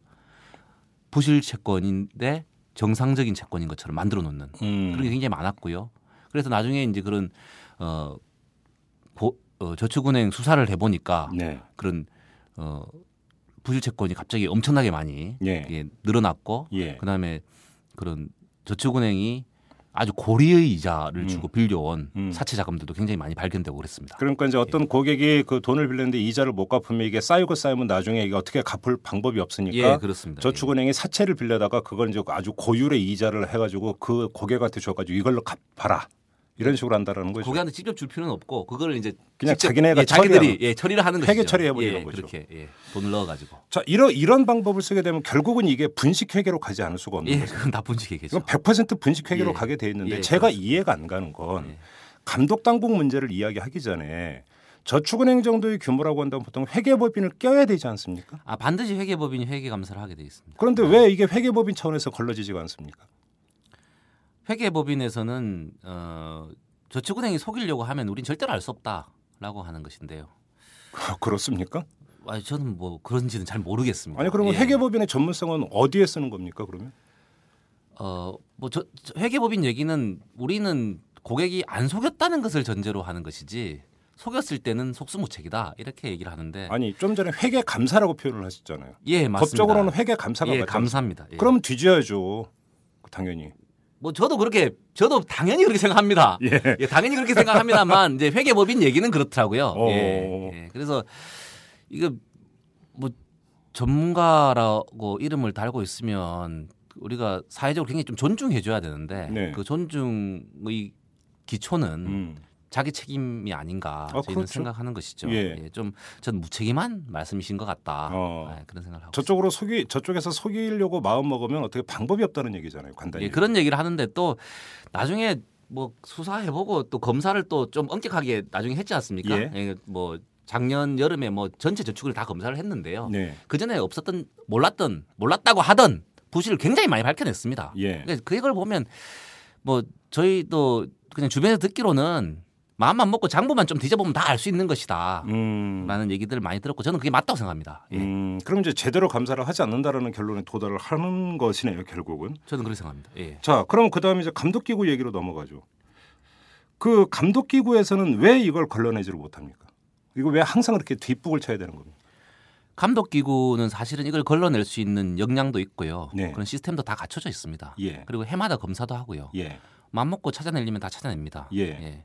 S9: 부실 채권인데 정상적인 채권인 것처럼 만들어 놓는
S2: 음,
S9: 그런 게 굉장히 많았고요. 그래서 나중에 이제 그런 어, 고, 어 저축은행 수사를 해보니까
S2: 네,
S9: 그런 어, 부실 채권이 갑자기 엄청나게 많이
S2: 예.
S9: 예, 늘어났고
S2: 예,
S9: 그다음에 그런 저축은행이 아주 고리의 이자를
S2: 음.
S9: 주고 빌려온
S2: 음.
S9: 사채 자금들도 굉장히 많이 발견되고 그랬습니다.
S2: 그러니까 이제 어떤 고객이 그 돈을 빌렸는데 이자를 못 갚으면 이게 쌓이고 쌓이면 나중에 이게 어떻게 갚을 방법이 없으니까
S9: 예, 그렇습니다.
S2: 저축은행이 사채를 빌려다가 그걸 이제 아주 고율의 이자를 해가지고 그 고객한테 줘가지고 이걸로 갚아라 이런 식으로 한다라는
S9: 예.
S2: 거죠.
S9: 고객한테 직접 줄 필요는 없고 그걸 이제
S2: 그냥
S9: 직접,
S2: 자기네가
S9: 예, 자기들이 예, 처리를 하는 것이죠.
S2: 회계 처리해 버리는
S9: 예,
S2: 거죠.
S9: 그렇게 예, 돈을 넣어 가지고
S2: 자 이런 이런 방법을 쓰게 되면 결국은 이게 분식 회계로 가지 않을 수가 없는
S9: 예,
S2: 거죠.
S9: 그건 나쁜 얘기죠.
S2: 이건 100% 분식 회계로
S9: 예.
S2: 가게 돼 있는데
S9: 예,
S2: 제가
S9: 그렇습니다.
S2: 이해가 안 가는 건
S9: 예.
S2: 감독 당국 문제를 이야기하기 전에 저축은행 정도의 규모라고 한다면 보통 회계법인을 껴야 되지 않습니까?
S9: 아 반드시 회계법인이 회계 감사를 하게 돼 있습니다.
S2: 그런데 왜 이게 회계법인 차원에서 걸러지지가 않습니까?
S9: 회계법인에서는 어, 저축은행이 속이려고 하면 우린 절대로 알 수 없다라고 하는 것인데요.
S2: 아, 그렇습니까?
S9: 아, 저는 뭐 그런지는 잘 모르겠습니다.
S2: 아니 그러면
S9: 예.
S2: 회계법인의 전문성은 어디에 쓰는 겁니까 그러면?
S9: 어, 뭐 저, 저 회계법인 얘기는 우리는 고객이 안 속였다는 것을 전제로 하는 것이지 속였을 때는 속수무책이다 이렇게 얘기를 하는데
S2: 아니 좀 전에 회계 감사라고 표현을 하셨잖아요.
S9: 예 맞습니다.
S2: 법적으로는 회계 감사가
S9: 예
S2: 맞죠.
S9: 감사합니다. 예.
S2: 그러면 뒤져야죠. 당연히.
S9: 뭐 저도 그렇게 저도 당연히 그렇게 생각합니다.
S2: 예.
S9: 예, 당연히 그렇게 생각합니다만 이제 회계법인 얘기는 그렇더라고요.
S2: 어.
S9: 예, 예. 그래서 이거 뭐 전문가라고 이름을 달고 있으면 우리가 사회적으로 굉장히 좀 존중해줘야 되는데
S2: 네.
S9: 그 존중의 기초는
S2: 음.
S9: 자기 책임이 아닌가
S2: 아,
S9: 저희는
S2: 그렇죠.
S9: 생각하는 것이죠.
S2: 예.
S9: 좀전 무책임한 말씀이신 것 같다.
S2: 어.
S9: 예, 그런 생각을 하고
S2: 저쪽으로 속이 저쪽에서 속이려고 마음 먹으면 어떻게 방법이 없다는 얘기잖아요. 간단히.
S9: 예, 그런 얘기를 하는데 또 나중에 뭐 수사해보고 또 검사를 또 좀 엄격하게 나중에 했지 않습니까?
S2: 예.
S9: 뭐 작년 여름에 뭐 전체 저축을 다 검사를 했는데요.
S2: 네.
S9: 그 전에 없었던 몰랐던 몰랐다고 하던 부실을 굉장히 많이 밝혀냈습니다.
S2: 예.
S9: 그러니까 그걸 보면 뭐 저희도 그냥 주변에서 듣기로는 마음만 먹고 장부만 좀 뒤져보면 다 알 수 있는 것이다.
S2: 음.
S9: 라는 얘기들을 많이 들었고 저는 그게 맞다고 생각합니다. 예.
S2: 음, 그럼 이제 제대로 감사를 하지 않는다라는 결론에 도달을 하는 것이네요, 결국은.
S9: 저는 그렇게 생각합니다. 예.
S2: 자, 그럼 그다음에 이제 감독 기구 얘기로 넘어가죠. 그 감독 기구에서는 왜 이걸 걸러내지를 못합니까? 이거 왜 항상 그렇게 뒷북을 쳐야 되는 겁니까?
S9: 감독 기구는 사실은 이걸 걸러낼 수 있는 역량도 있고요.
S2: 네.
S9: 그런 시스템도 다 갖춰져 있습니다.
S2: 예.
S9: 그리고 해마다 검사도 하고요.
S2: 예.
S9: 맘 먹고 찾아내려면 다 찾아냅니다.
S2: 예.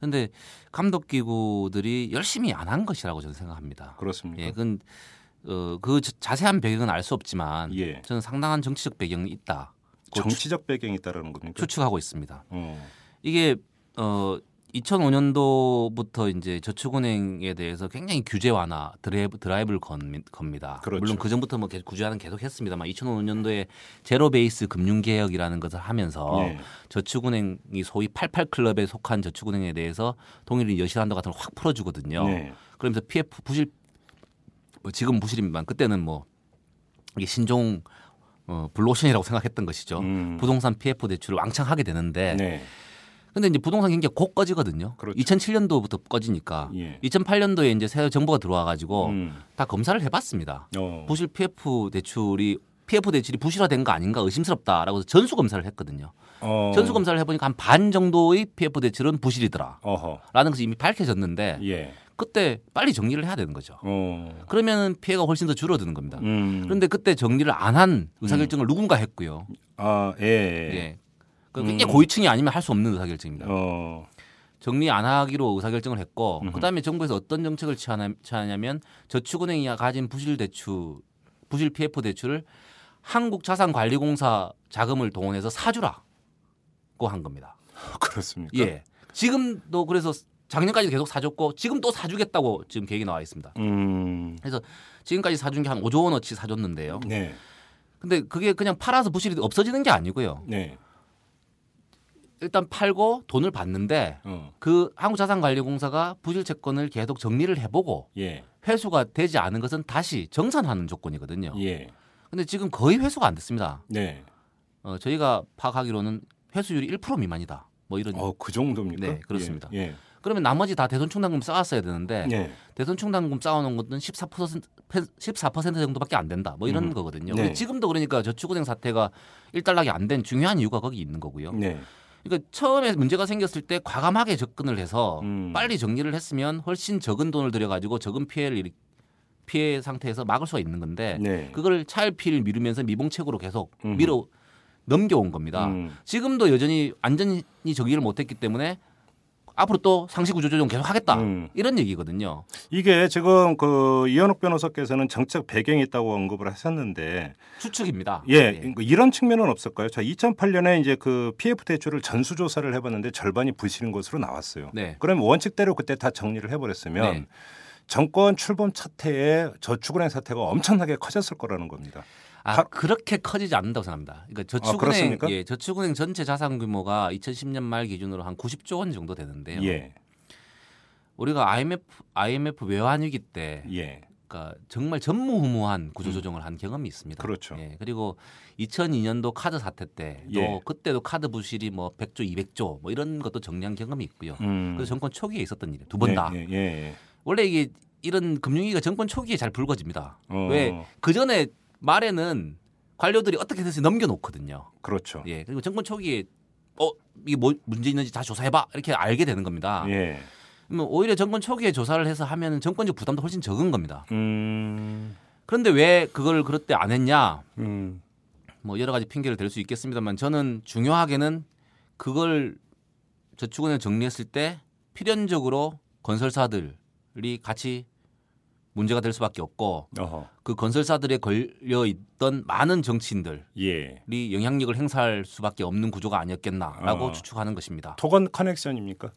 S9: 근데 감독 기구들이 열심히 안 한 것이라고 저는 생각합니다.
S2: 그렇습니까?
S9: 예, 그건 어, 그 자- 자세한 배경은 알 수 없지만
S2: 예.
S9: 저는 상당한 정치적 배경이 있다. 그
S2: 정치적 배경이 있다라는 겁니까?
S9: 추측하고 있습니다.
S2: 어.
S9: 이게 어 2005년도부터 이제 저축은행에 대해서 굉장히 규제 완화 드라이브, 드라이브를 건, 겁니다.
S2: 그렇죠.
S9: 물론 그 전부터 뭐 계속 규제 완화는 계속 했습니다만 2005년도에 zero base 금융 개혁이라는 것을 하면서
S2: 예.
S9: 저축은행이 소위 88 클럽에 속한 저축은행에 대해서 동일인 여신한도 같은 걸 확 풀어주거든요.
S2: 네.
S9: 그러면서 PF 부실 뭐 지금 부실입니다만 그때는 뭐 이게 신종 어, 블루오션이라고 생각했던 것이죠.
S2: 음.
S9: 부동산 PF 대출을 왕창 하게 되는데
S2: 네.
S9: 근데 이제 부동산 경기가 곧 꺼지거든요.
S2: 그렇죠.
S9: 2007년도부터 꺼지니까
S2: 예.
S9: 2008년도에 이제 새 정부가 들어와 가지고
S2: 음.
S9: 다 검사를 해봤습니다.
S2: 어.
S9: 부실 PF 대출이 PF 대출이 부실화된 거 아닌가 의심스럽다라고 해서 전수 검사를 했거든요.
S2: 어.
S9: 전수 검사를 해보니까 한 반 정도의 PF 대출은 부실이더라.
S2: 어허.
S9: 라는 것이 이미 밝혀졌는데
S2: 예.
S9: 그때 빨리 정리를 해야 되는 거죠.
S2: 어.
S9: 그러면 피해가 훨씬 더 줄어드는 겁니다.
S2: 음.
S9: 그런데 그때 정리를 안 한 의사결정을 누군가 했고요.
S2: 아, 예.
S9: 예. 그 굉장히
S2: 음.
S9: 고위층이 아니면 할 수 없는 의사결정입니다.
S2: 어.
S9: 정리 안 하기로 의사결정을 했고
S2: 음흠.
S9: 그다음에 정부에서 어떤 정책을 취하냐, 취하냐면 저축은행이 가진 부실 대출 부실 PF 대출을 한국자산관리공사 자금을 동원해서 사주라고 한 겁니다.
S2: 그렇습니까?
S9: 예. 지금도 그래서 작년까지 계속 사줬고 지금 또 사주겠다고 지금 계획이 나와 있습니다.
S2: 음.
S9: 그래서 지금까지 사준 게 한 5조 원어치 사줬는데요.
S2: 네.
S9: 근데 그게 그냥 팔아서 부실이 없어지는 게 아니고요.
S2: 네.
S9: 일단 팔고 돈을 받는데
S2: 어.
S9: 그 한국자산관리공사가 부실 채권을 계속 정리를 해보고
S2: 예.
S9: 회수가 되지 않은 것은 다시 정산하는 조건이거든요.
S2: 예.
S9: 근데 지금 거의 회수가 안 됐습니다.
S2: 네.
S9: 어, 저희가 파악하기로는 회수율이 1% 미만이다. 뭐 이런.
S2: 어, 그 정도입니까?
S9: 네, 그렇습니다.
S2: 예.
S9: 그러면 나머지 다 대손 충당금 쌓았어야 되는데
S2: 예. 예.
S9: 대손 충당금 쌓아놓은 것은 14% 14% 정도밖에 안 된다. 뭐 이런
S2: 음.
S9: 거거든요.
S2: 네.
S9: 지금도 그러니까 저축은행 사태가 일단락이 안 된 중요한 이유가 거기 있는 거고요.
S2: 네.
S9: 그러니까 처음에 문제가 생겼을 때 과감하게 접근을 해서
S2: 음.
S9: 빨리 정리를 했으면 훨씬 적은 돈을 들여가지고 적은 피해를 피해 상태에서 막을 수가 있는 건데
S2: 네.
S9: 그걸 차일피일 미루면서 미봉책으로 계속. 밀어 넘겨온 겁니다.
S2: 음.
S9: 지금도 여전히 완전히 정리를 못했기 때문에 앞으로 또 상시 구조 조정 계속 하겠다
S2: 음.
S9: 이런 얘기거든요.
S2: 이게 지금 그 이현욱 변호사께서는 정책 배경이 있다고 언급을 하셨는데
S9: 추측입니다.
S2: 예, 이런 측면은 없을까요? 자, 2008년에 이제 그 PF 대출을 전수 조사를 해봤는데 절반이 부실인 것으로 나왔어요.
S9: 네.
S2: 그럼 원칙대로 그때 다 정리를 해버렸으면
S9: 네.
S2: 정권 출범 차태에 저축은행 사태가 엄청나게 커졌을 거라는 겁니다.
S9: 아
S2: 가-
S9: 그렇게 커지지 않는다고 생각합니다. 그러니까 저축은행
S2: 그렇습니까?
S9: 예, 저축은행 전체 자산 규모가 2010년 말 기준으로 한 90조 원 정도 되는데요.
S2: 예,
S9: 우리가 IMF IMF 외환 위기 때
S2: 예,
S9: 그러니까 정말 전무후무한 구조 조정을 한 경험이 있습니다.
S2: 그렇죠.
S9: 예, 그리고 2002년도 카드 사태 때도
S2: 예.
S9: 그때도 카드 부실이 뭐 100조, 200조 뭐 이런 것도 정리한 경험이 있고요.
S2: 음.
S9: 그래서 정권 초기에 있었던 일이에요. 두번 다.
S2: 예, 예, 예.
S9: 원래 이게 이런 금융위기가 정권 초기에 잘 불거집니다.
S2: 어,
S9: 왜그 전에 말에는 관료들이 어떻게 해서 넘겨놓거든요.
S2: 그렇죠.
S9: 예, 그리고 정권 초기에 어 이게 뭐 문제 있는지 다 조사해봐 이렇게 알게 되는 겁니다.
S2: 예,
S9: 그러면 오히려 정권 초기에 조사를 해서 하면 정권적 부담도 훨씬 적은 겁니다.
S2: 음,
S9: 그런데 왜 그걸 그럴 때 안 했냐?
S2: 음,
S9: 뭐 여러 가지 핑계를 댈 수 있겠습니다만 저는 중요하게는 그걸 저축은행 정리했을 때 필연적으로 건설사들이 같이 문제가 될 수밖에 없고
S2: 어허,
S9: 그 건설사들에 걸려 있던 많은 정치인들이
S2: 예.
S9: 영향력을 행사할 수밖에 없는 구조가 아니었겠나라고
S2: 어.
S9: 추측하는 것입니다.
S2: 토건 커넥션입니까?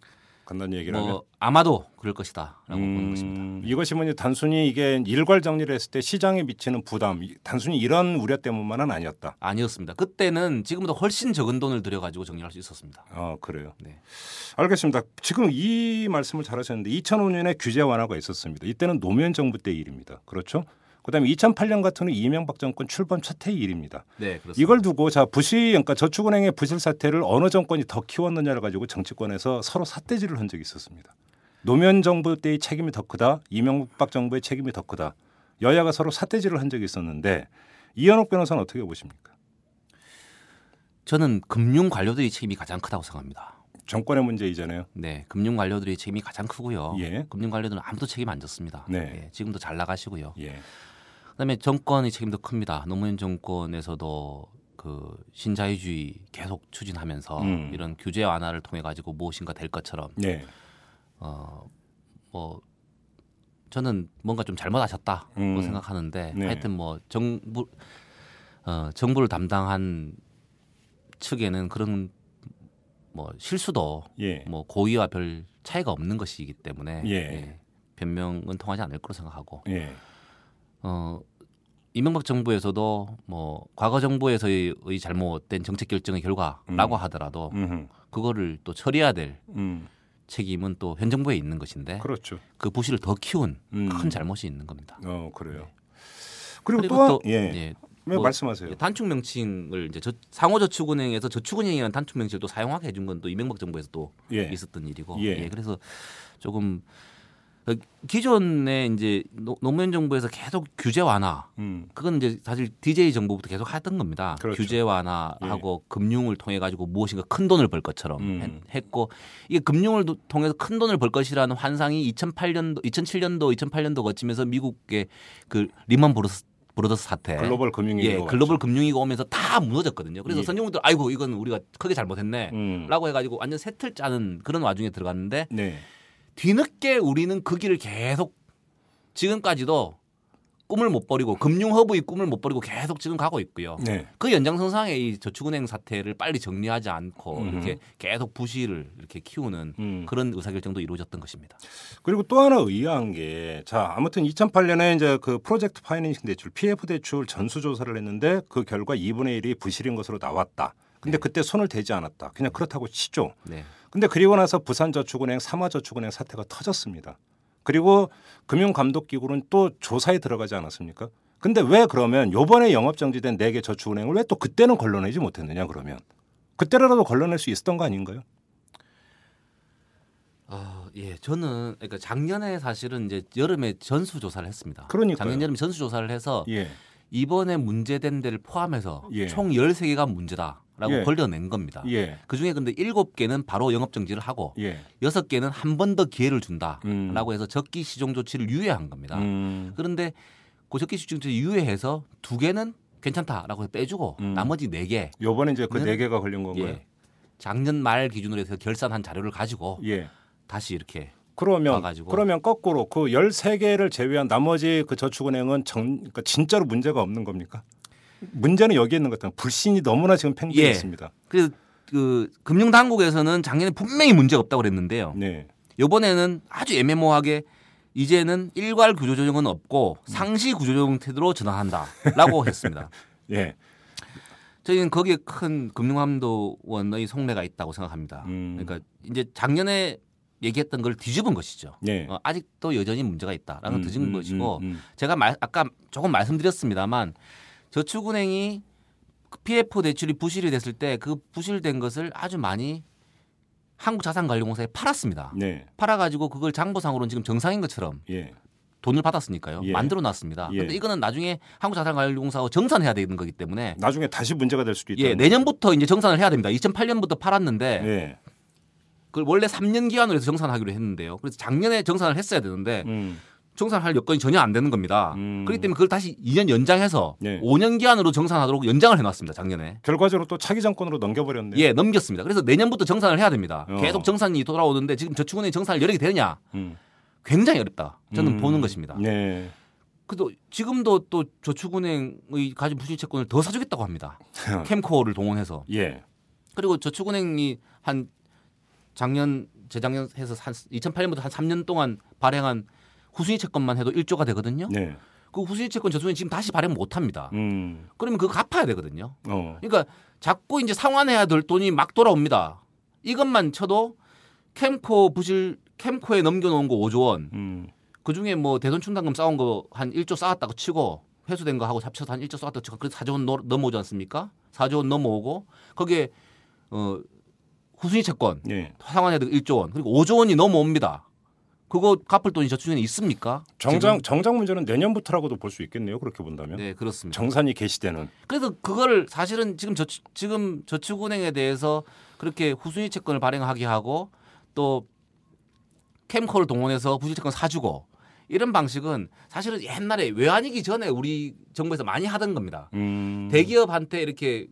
S2: 간단히 얘기를 하면.
S9: 뭐 아마도 그럴 것이다라고 보는 것입니다.
S2: 음, 이것이 뭐냐 단순히 이게 일괄 정리를 했을 때 시장에 미치는 부담, 이- 단순히 이런 우려 때문만은 아니었다.
S9: 아니었습니다. 그때는 지금보다 훨씬 적은 돈을 들여 가지고 정리할 수 있었습니다.
S2: 아 그래요.
S9: 네.
S2: 알겠습니다. 지금 이 말씀을 잘하셨는데 2005년에 규제 완화가 있었습니다. 이때는 노무현 정부 때 일입니다. 그렇죠? 그다음에 2008년 같은 경우 이명박 정권 출범 첫 해의 일입니다.
S9: 네, 그렇습니다.
S2: 이걸 두고 자 부실 그러니까 저축은행의 부실 사태를 어느 정권이 더 키웠느냐를 가지고 정치권에서 서로 삿대질을 한 적이 있었습니다. 노무현 정부 때의 책임이 더 크다, 이명박 정부의 책임이 더 크다. 여야가 서로 삿대질을 한 적이 있었는데 이현옥 변호사는 어떻게 보십니까?
S9: 저는 금융 관료들의 책임이 가장 크다고 생각합니다.
S2: 정권의 문제이잖아요.
S9: 네, 금융 관료들의 책임이 가장 크고요.
S2: 예.
S9: 금융 관료들은 아무도 책임 안 졌습니다.
S2: 네.
S9: 예, 지금도 잘 나가시고요.
S2: 예.
S9: 그다음에 정권의 책임도 큽니다. 노무현 정권에서도 그 신자유주의 계속 추진하면서
S2: 음.
S9: 이런 규제 완화를 통해 가지고 무엇인가 될 것처럼
S2: 네.
S9: 어뭐 저는 뭔가 좀 잘못하셨다고
S2: 음.
S9: 생각하는데
S2: 네.
S9: 하여튼 뭐 정부 어 정부를 담당한 측에는 그런 뭐 실수도
S2: 예.
S9: 뭐 고의와 별 차이가 없는 것이기 때문에
S2: 예.
S9: 변명은 통하지 않을 거로 생각하고
S2: 예.
S9: 어 이명박 정부에서도 뭐 과거 정부에서의 의 잘못된 정책 결정의 결과라고
S2: 음.
S9: 하더라도
S2: 음흠.
S9: 그거를 또 처리해야 될
S2: 음.
S9: 책임은 또 현 정부에 있는 것인데
S2: 그렇죠.
S9: 그 부실을 더 키운
S2: 음.
S9: 큰 잘못이 있는 겁니다.
S2: 어, 그래요. 그리고,
S9: 그리고
S2: 또,
S9: 또
S2: 예.
S9: 예,
S2: 네,
S9: 뭐
S2: 말씀하세요.
S9: 단축 명칭을 이제 저, 상호저축은행에서 저축은행이라는 단축 명칭을 또 사용하게 해준 건 또 이명박 정부에서 또
S2: 예.
S9: 있었던 일이고
S2: 예.
S9: 예, 그래서 조금 어, 기존에 이제 노- 노무현 정부에서 계속 규제 완화
S2: 음.
S9: 그건 이제 사실 DJ 정부부터 계속 하던 겁니다.
S2: 그렇죠.
S9: 규제 완화하고 금융을 통해 가지고 무엇인가 큰 돈을 벌 것처럼
S2: 음.
S9: 했- 했고 이게 금융을 도- 통해서 큰 돈을 벌 것이라는 환상이 2008년도, 2007년도, 2008년도 거치면서 미국의 그 리만 브로스 브라더스 사태
S2: 글로벌 금융위기가
S9: 예. 글로벌 금융위기가 오면서 다 무너졌거든요. 그래서
S2: 예.
S9: 선진국들 아이고 이건 우리가 크게 잘못했네라고
S2: 음.
S9: 해가지고 완전 새틀 짜는 그런 와중에 들어갔는데
S2: 네.
S9: 뒤늦게 우리는 그 길을 계속 지금까지도 꿈을 못 버리고 금융 허브의 꿈을 못 버리고 계속 지금 가고 있고요.
S2: 네.
S9: 그 연장선상에 이 저축은행 사태를 빨리 정리하지 않고
S2: 음흠.
S9: 이렇게 계속 부실을 이렇게 키우는
S2: 음.
S9: 그런 의사결정도 이루어졌던 것입니다.
S2: 그리고 또 하나 의아한 게, 자, 아무튼 2008년에 이제 그 프로젝트 파이낸싱 대출, PF 대출 전수 조사를 했는데 그 결과 2분의 1이 부실인 것으로 나왔다. 근데 그때 손을 대지 않았다. 그냥 그렇다고 치죠.
S9: 네.
S2: 근데 그리고 나서 부산저축은행, 삼화저축은행 사태가 터졌습니다. 그리고 금융감독기구는 또 조사에 들어가지 않았습니까? 근데 왜 그러면 요번에 영업정지된 네 개 저축은행을 왜 또 그때는 걸러내지 못했느냐 그러면 그때라도 걸러낼 수 있었던 거 아닌가요?
S9: 아, 예, 저는 그러니까 작년에 사실은 이제 여름에 전수 조사를 했습니다.
S2: 그러니까요.
S9: 작년 여름 전수 조사를 해서
S2: 예.
S9: 이번에 문제된 데를 포함해서
S2: 예.
S9: 총 13개가 문제다 라고
S2: 예.
S9: 걸려낸 겁니다.
S2: 예.
S9: 그 중에 근데 7개는 바로 영업 정지를 하고
S2: 예.
S9: 여섯 개는 한 번 더 기회를 준다라고
S2: 음.
S9: 해서 적기 시정 조치를 유예한 겁니다.
S2: 음.
S9: 그런데 그 적기 시정 조치 유예해서 두 개는 괜찮다라고 해서 빼주고
S2: 음.
S9: 나머지 네 개,
S2: 요번에 이제 그
S9: 는-
S2: 네 개가 걸린 건가요?
S9: 예, 작년 말 기준으로 해서 결산한 자료를 가지고
S2: 예.
S9: 다시 이렇게
S2: 그러면
S9: 와가지고.
S2: 그러면 거꾸로 그 13개를 제외한 나머지 그 저축은행은 정 그러니까 진짜로 문제가 없는 겁니까? 문제는 여기에 있는 것 같아요. 불신이 너무나 지금 팽배해
S9: 예.
S2: 있습니다.
S9: 그래서 그 금융 당국에서는 작년에 분명히 문제가 없다고 그랬는데요.
S2: 네.
S9: 이번에는 아주 애매모호하게 이제는 일괄 구조 조정은 없고 상시 구조 조정 태도로 전환한다라고 했습니다.
S2: 예.
S9: 저희는 거기에 큰 금융감독원의 속내가 있다고 생각합니다.
S2: 음.
S9: 그러니까 이제 작년에 얘기했던 걸 뒤집은 것이죠.
S2: 네.
S9: 어, 아직도 여전히 문제가 있다라는 걸
S2: 음,
S9: 뒤집은
S2: 음,
S9: 것이고
S2: 음, 음.
S9: 제가 말, 아까 조금 말씀드렸습니다만 저축은행이 그 PF 대출이 부실이 됐을 때 그 부실된 것을 아주 많이 한국자산관리공사에 팔았습니다.
S2: 네.
S9: 팔아가지고 그걸 장부상으로는 지금 정상인 것처럼
S2: 예.
S9: 돈을 받았으니까요.
S2: 예.
S9: 만들어 놨습니다.
S2: 예.
S9: 그런데 이거는 나중에 한국자산관리공사하고 정산해야 되는 거기 때문에
S2: 나중에 다시 문제가 될 수도 있다.
S9: 예, 내년부터 이제 정산을 해야 됩니다. 2008년부터 팔았는데
S2: 예.
S9: 그걸 원래 3년 기한으로 해서 정산하기로 했는데요. 그래서 작년에 정산을 했어야 되는데
S2: 음.
S9: 정산할 여건이 전혀 안 되는 겁니다.
S2: 음.
S9: 그렇기 때문에 그걸 다시 2년 연장해서
S2: 네.
S9: 5년 기한으로 정산하도록 연장을 해놨습니다. 작년에.
S2: 결과적으로 또 차기 정권으로 넘겨버렸네요.
S9: 예, 넘겼습니다. 그래서 내년부터 정산을 해야 됩니다.
S2: 어.
S9: 계속 정산이 돌아오는데 지금 저축은행 정산을 개 되느냐?
S2: 음.
S9: 굉장히 어렵다. 저는
S2: 음.
S9: 보는 것입니다.
S2: 네.
S9: 그래도 지금도 또 저축은행의 가진 부실 채권을 더 사주겠다고 합니다. 캠코어를 동원해서.
S2: 예.
S9: 그리고 저축은행이 한 작년 재작년 해서 한 2008년부터 한 3년 동안 발행한 후순위 채권만 해도 1조가 되거든요.
S2: 네.
S9: 그 후순위 채권 저축은행 지금 다시 발행 못 합니다.
S2: 음.
S9: 그러면 그거 갚아야 되거든요.
S2: 어.
S9: 그러니까 자꾸 이제 상환해야 될 돈이 막 돌아옵니다. 이것만 쳐도 캠코 부실 캠코에 넘겨놓은 거 5조 원.
S2: 음.
S9: 그 중에 뭐 대선 충당금 쌓은 거 한 1조 쌓았다고 치고 회수된 거 하고 합쳐서 한 1조 쌓았다고 치고 그래서 4조 원 넘- 넘어오지 않습니까? 4조 원 넘어오고 거기에 어 후순위 채권
S2: 예.
S9: 상환해야 되고 1조 원 그리고 5조 원이 넘어옵니다. 그거 갚을 돈이 저축은행에 있습니까?
S2: 정장 정장 문제는 내년부터라고도 볼 수 있겠네요. 그렇게 본다면.
S9: 지금? 네 그렇습니다.
S2: 정산이 개시되는.
S9: 그래서 그거를 사실은 지금 저 지금 저축은행에 대해서 그렇게 후순위 채권을 발행하게 하고 또 캠코를 동원해서 부실 채권 사주고 이런 방식은 사실은 옛날에 외환위기 전에 우리 정부에서 많이 하던 겁니다.
S2: 음.
S9: 대기업한테 이렇게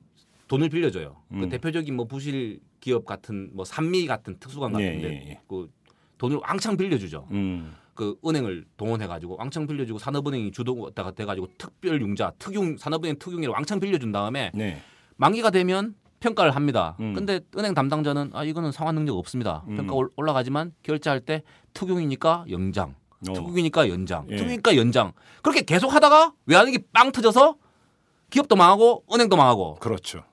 S9: 돈을 빌려줘요.
S2: 음.
S9: 그 대표적인 뭐 부실 기업 같은 뭐 산미 같은 특수관
S2: 예,
S9: 같은데
S2: 예, 예.
S9: 그 돈을 왕창 빌려주죠.
S2: 음.
S9: 그 은행을 동원해가지고 왕창 빌려주고 산업은행이 주도가 돼가지고 특별융자, 특융 산업은행 특융이를 왕창 빌려준 다음에
S2: 네.
S9: 만기가 되면 평가를 합니다.
S2: 음.
S9: 근데 은행 담당자는 아 이거는 상환 능력 없습니다.
S2: 음.
S9: 평가 올- 올라가지만 결제할 때 특용이니까 연장,
S2: 어.
S9: 특용이니까 연장,
S2: 예.
S9: 특용이니까 연장. 그렇게 계속 하다가 외환위기 빵 터져서 기업도 망하고 은행도 망하고
S2: 그렇죠.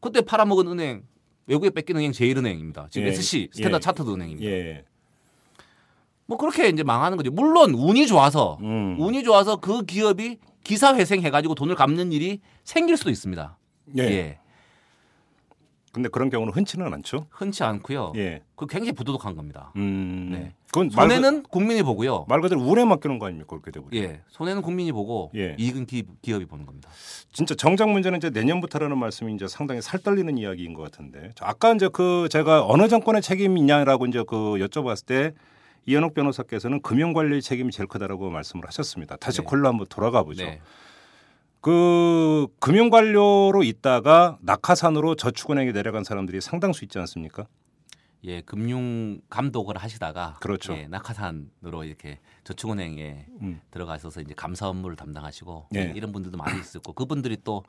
S9: 그때 팔아먹은 은행 외국에 뺏긴 은행 제일은행입니다. 지금
S2: 예.
S9: SC 스탠다드
S2: 예.
S9: 차타드 은행입니다.
S2: 예.
S9: 뭐 그렇게 이제 망하는 거죠. 물론 운이 좋아서
S2: 음.
S9: 운이 좋아서 그 기업이 기사 회생해가지고 돈을 갚는 일이 생길 수도 있습니다.
S2: 예.
S9: 예.
S2: 근데 그런 경우는 흔치는 않죠.
S9: 흔치 않고요.
S2: 예.
S9: 그 굉장히 부도덕한 겁니다.
S2: 음.
S9: 네.
S2: 그건 말, 그-
S9: 손해는 국민이 보고요.
S2: 말 그대로 운에 맡기는 거 아닙니까? 그렇게 되고.
S9: 예, 손해는 국민이 보고
S2: 예.
S9: 이익은 기, 기업이 보는 겁니다.
S2: 진짜 정작 문제는 이제 내년부터라는 말씀이 이제 상당히 살떨리는 이야기인 것 같은데 저 아까 이제 그 제가 어느 정권의 책임이냐라고 이제 그 여쭤봤을 때 이현욱 변호사께서는 금융 관리의 책임이 제일 크다라고 말씀을 하셨습니다. 다시
S9: 네.
S2: 콜로 한번 돌아가 보죠.
S9: 네.
S2: 그 금융관료로 있다가 낙하산으로 저축은행에 내려간 사람들이 상당수 있지 않습니까?
S9: 예, 금융 감독을 하시다가
S2: 그렇죠.
S9: 예, 낙하산으로 이렇게 저축은행에
S2: 음.
S9: 들어가셔서 이제 감사 업무를 담당하시고
S2: 예.
S9: 예, 이런 분들도 많이 있었고 그분들이 또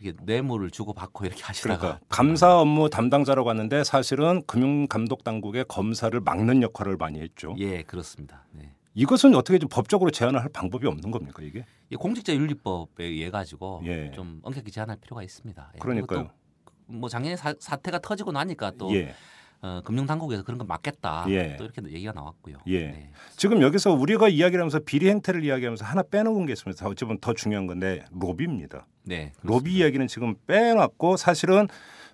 S9: 이렇게 뇌물을 주고 받고 이렇게 하시다가
S2: 그러니까 감사 업무 담당자로 갔는데 사실은 금융 감독 당국의 검사를 막는 역할을 많이 했죠.
S9: 예, 그렇습니다. 네.
S2: 이것은 어떻게 좀 법적으로 제한을 할 방법이 없는 겁니까 이게?
S9: 이 공직자윤리법에 의해 가지고
S2: 예.
S9: 좀 엄격히 제한할 필요가 있습니다. 예,
S2: 그러니까요.
S9: 또뭐 작년에 사, 사태가 터지고 나니까 또
S2: 예.
S9: 어, 금융당국에서 그런 거 막겠다.
S2: 예.
S9: 또 이렇게 얘기가 나왔고요.
S2: 예.
S9: 네.
S2: 지금 여기서 우리가 이야기를 하면서 비리 행태를 이야기하면서 하나 빼놓은 게 있습니다. 어찌 보면 더 중요한 건데 로비입니다.
S9: 네.
S2: 로비 이야기는 지금 빼놨고 사실은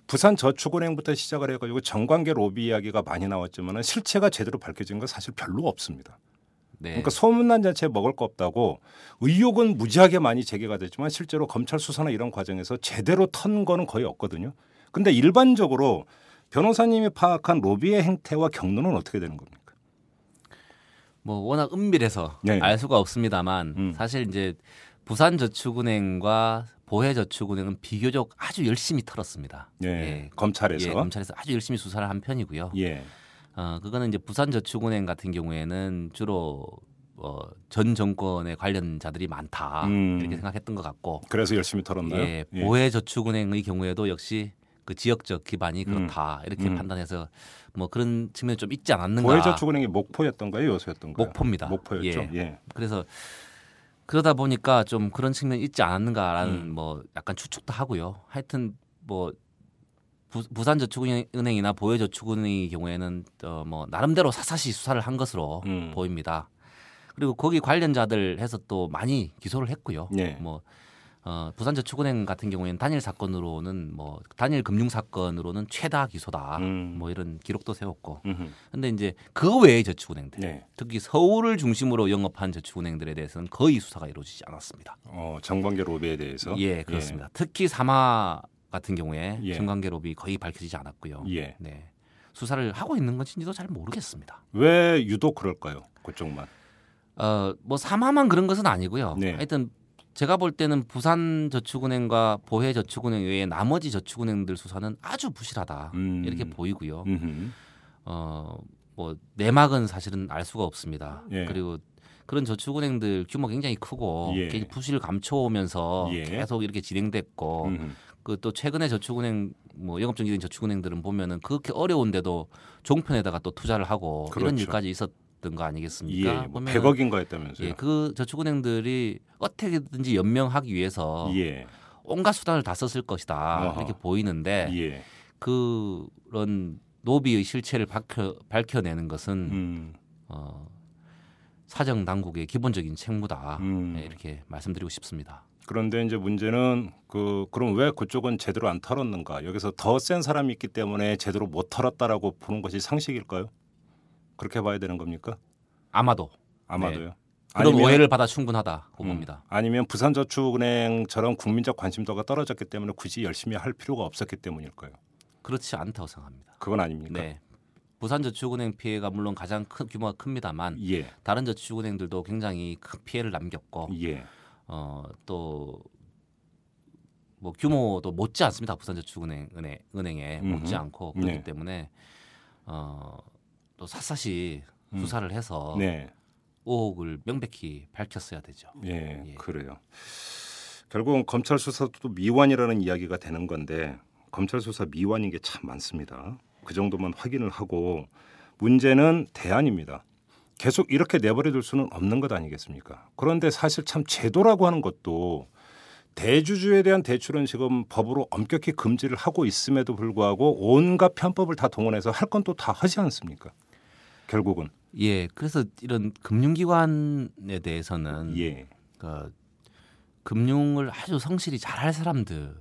S2: 부산 저축은행부터 시작을 해가지고 정관계 로비 이야기가 많이 나왔지만 실체가 제대로 밝혀진 건 사실 별로 없습니다.
S9: 네.
S2: 그러니까 소문난 자체에 먹을 거 없다고 의혹은 무지하게 많이 제기가 됐지만 실제로 검찰 수사나 이런 과정에서 제대로 턴 거는 거의 없거든요. 근데 일반적으로 변호사님이 파악한 로비의 행태와 경로는 어떻게 되는 겁니까?
S9: 뭐 워낙 은밀해서
S2: 네.
S9: 알 수가 없습니다만
S2: 음.
S9: 사실 이제 부산저축은행과 보혜저축은행은 비교적 아주 열심히 털었습니다.
S2: 예, 검찰에서.
S9: 예, 검찰에서 아주 열심히 수사를 한 편이고요.
S2: 예.
S9: 어, 그거는 이제 부산저축은행 같은 경우에는 주로 어, 전 정권의 관련자들이 많다
S2: 음.
S9: 이렇게 생각했던 것 같고
S2: 그래서 열심히 털었나요?
S9: 예, 보혜저축은행의 경우에도 역시 그 지역적 기반이 그렇다 이렇게
S2: 음.
S9: 판단해서 뭐 그런 측면이 좀 있지 않았는가.
S2: 보혜저축은행이 목포였던가요, 여수였던가요?
S9: 목포입니다.
S2: 목포였죠.
S9: 예.
S2: 예.
S9: 그래서 그러다 보니까 좀 그런 측면이 있지 않았는가라는
S2: 음.
S9: 뭐 약간 추측도 하고요. 하여튼 뭐 부, 부산저축은행이나 보혜저축은행의 경우에는 어, 뭐 나름대로 사사시 수사를 한 것으로
S2: 음.
S9: 보입니다. 그리고 거기 관련자들 해서 또 많이 기소를 했고요.
S2: 예.
S9: 뭐 어, 부산저축은행 같은 경우에는 단일 사건으로는 뭐 단일 금융 사건으로는 최다 기소다.
S2: 음.
S9: 뭐 이런 기록도 세웠고.
S2: 음흠.
S9: 근데 이제 그 외의 저축은행들,
S2: 네.
S9: 특히 서울을 중심으로 영업한 저축은행들에 대해서는 거의 수사가 이루어지지 않았습니다.
S2: 어, 정관계 로비에 대해서.
S9: 예, 그렇습니다. 특히 사마 같은 경우에
S2: 예.
S9: 정관계 로비 거의 밝혀지지 않았고요.
S2: 예.
S9: 네. 수사를 하고 있는 건지도 잘 모르겠습니다.
S2: 왜 유독 그럴까요? 그쪽만.
S9: 어, 뭐 사마만 그런 것은 아니고요.
S2: 네.
S9: 하여튼 제가 볼 때는 부산 저축은행과 보혜 저축은행 외에 나머지 저축은행들 수사는 아주 부실하다
S2: 음.
S9: 이렇게 보이고요.
S2: 음흠.
S9: 어, 뭐 내막은 사실은 알 수가 없습니다.
S2: 예.
S9: 그리고 그런 저축은행들 규모 가 굉장히 크고
S2: 예.
S9: 부실 감춰오면서
S2: 예.
S9: 계속 이렇게 진행됐고
S2: 음흠.
S9: 그 또 최근에 저축은행 뭐 영업정지된 저축은행들은 보면은 그렇게 어려운데도 종편에다가 또 투자를 하고 이런
S2: 그렇죠.
S9: 일까지 있었던 거
S2: 예,
S9: 아니겠습니까?
S2: 뭐
S9: 보면은
S2: 100억인가 했다면서요.
S9: 예, 그 저축은행들이 어떻게든지 연명하기 위해서
S2: 예.
S9: 온갖 수단을 다 썼을 것이다
S2: 어허.
S9: 이렇게 보이는데
S2: 예.
S9: 그런 노비의 실체를 밝혀, 밝혀내는 것은
S2: 음.
S9: 어, 사정 당국의 기본적인 책무다
S2: 음.
S9: 네, 이렇게 말씀드리고 싶습니다.
S2: 그런데 이제 문제는 그 그럼 왜 그쪽은 제대로 안 털었는가? 여기서 더 센 사람이 있기 때문에 제대로 못 털었다라고 보는 것이 상식일까요? 그렇게 봐야 되는 겁니까?
S9: 아마도
S2: 아마도요.
S9: 네. 그런
S2: 아니면-
S9: 오해를 받아 충분하다고
S2: 음,
S9: 봅니다.
S2: 아니면 부산저축은행처럼 국민적 관심도가 떨어졌기 때문에 굳이 열심히 할 필요가 없었기 때문일까요?
S9: 그렇지 않다고 생각합니다.
S2: 그건 아닙니까?
S9: 네. 부산저축은행 피해가 물론 가장 큰 규모가 큽니다만
S2: 예.
S9: 다른 저축은행들도 굉장히 큰 피해를 남겼고
S2: 예.
S9: 어, 또 뭐 규모도 못지 않습니다. 부산저축은행 은행, 은행에 못지. 않고 그렇기
S2: 네.
S9: 때문에 어, 또 샅샅이
S2: 음.
S9: 수사를 해서
S2: 네.
S9: 의혹을 명백히 밝혔어야 되죠.
S2: 예,
S9: 예.
S2: 그래요. 결국은 검찰 수사도 미완이라는 이야기가 되는 건데 검찰 수사 미완인 게 참 많습니다. 그 정도만 확인을 하고 문제는 대안입니다. 계속 이렇게 내버려 둘 수는 없는 것 아니겠습니까? 그런데 사실 참 제도라고 하는 것도 대주주에 대한 대출은 지금 법으로 엄격히 금지를 하고 있음에도 불구하고 온갖 편법을 다 동원해서 할 건 또 다 하지 않습니까? 결국은
S9: 예, 그래서 이런 금융기관에 대해서는
S2: 예,
S9: 그 금융을 아주 성실히 잘 할 사람들한테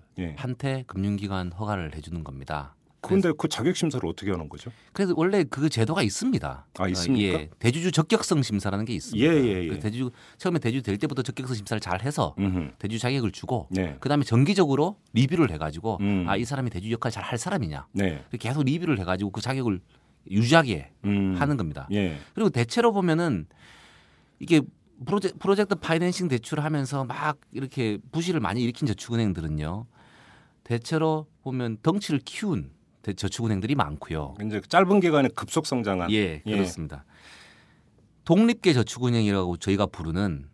S2: 예.
S9: 금융기관 허가를 해주는 겁니다.
S2: 그런데 그 자격 심사를 어떻게 하는 거죠?
S9: 그래서 원래 그 제도가 있습니다.
S2: 아, 있습니까?
S9: 예, 대주주 적격성 심사라는 게 있습니다.
S2: 예, 예, 예.
S9: 그 대주주 처음에 대주 될 때부터 적격성 심사를 잘 해서
S2: 음흠.
S9: 대주 자격을 주고
S2: 네.
S9: 그다음에 정기적으로 리뷰를 해가지고
S2: 음.
S9: 아이 사람이 대주 역할 잘 할 사람이냐
S2: 네.
S9: 계속 리뷰를 해가지고 그 자격을 유지하게
S2: 음.
S9: 하는 겁니다.
S2: 예.
S9: 그리고 대체로 보면은 이게 프로젝, 프로젝트 파이낸싱 대출을 하면서 막 이렇게 부실을 많이 일으킨 저축은행들은요. 대체로 보면 덩치를 키운 대- 저축은행들이 많고요.
S2: 이제 짧은 기간에 급속 성장한
S9: 예, 그렇습니다. 독립계 저축은행이라고 저희가 부르는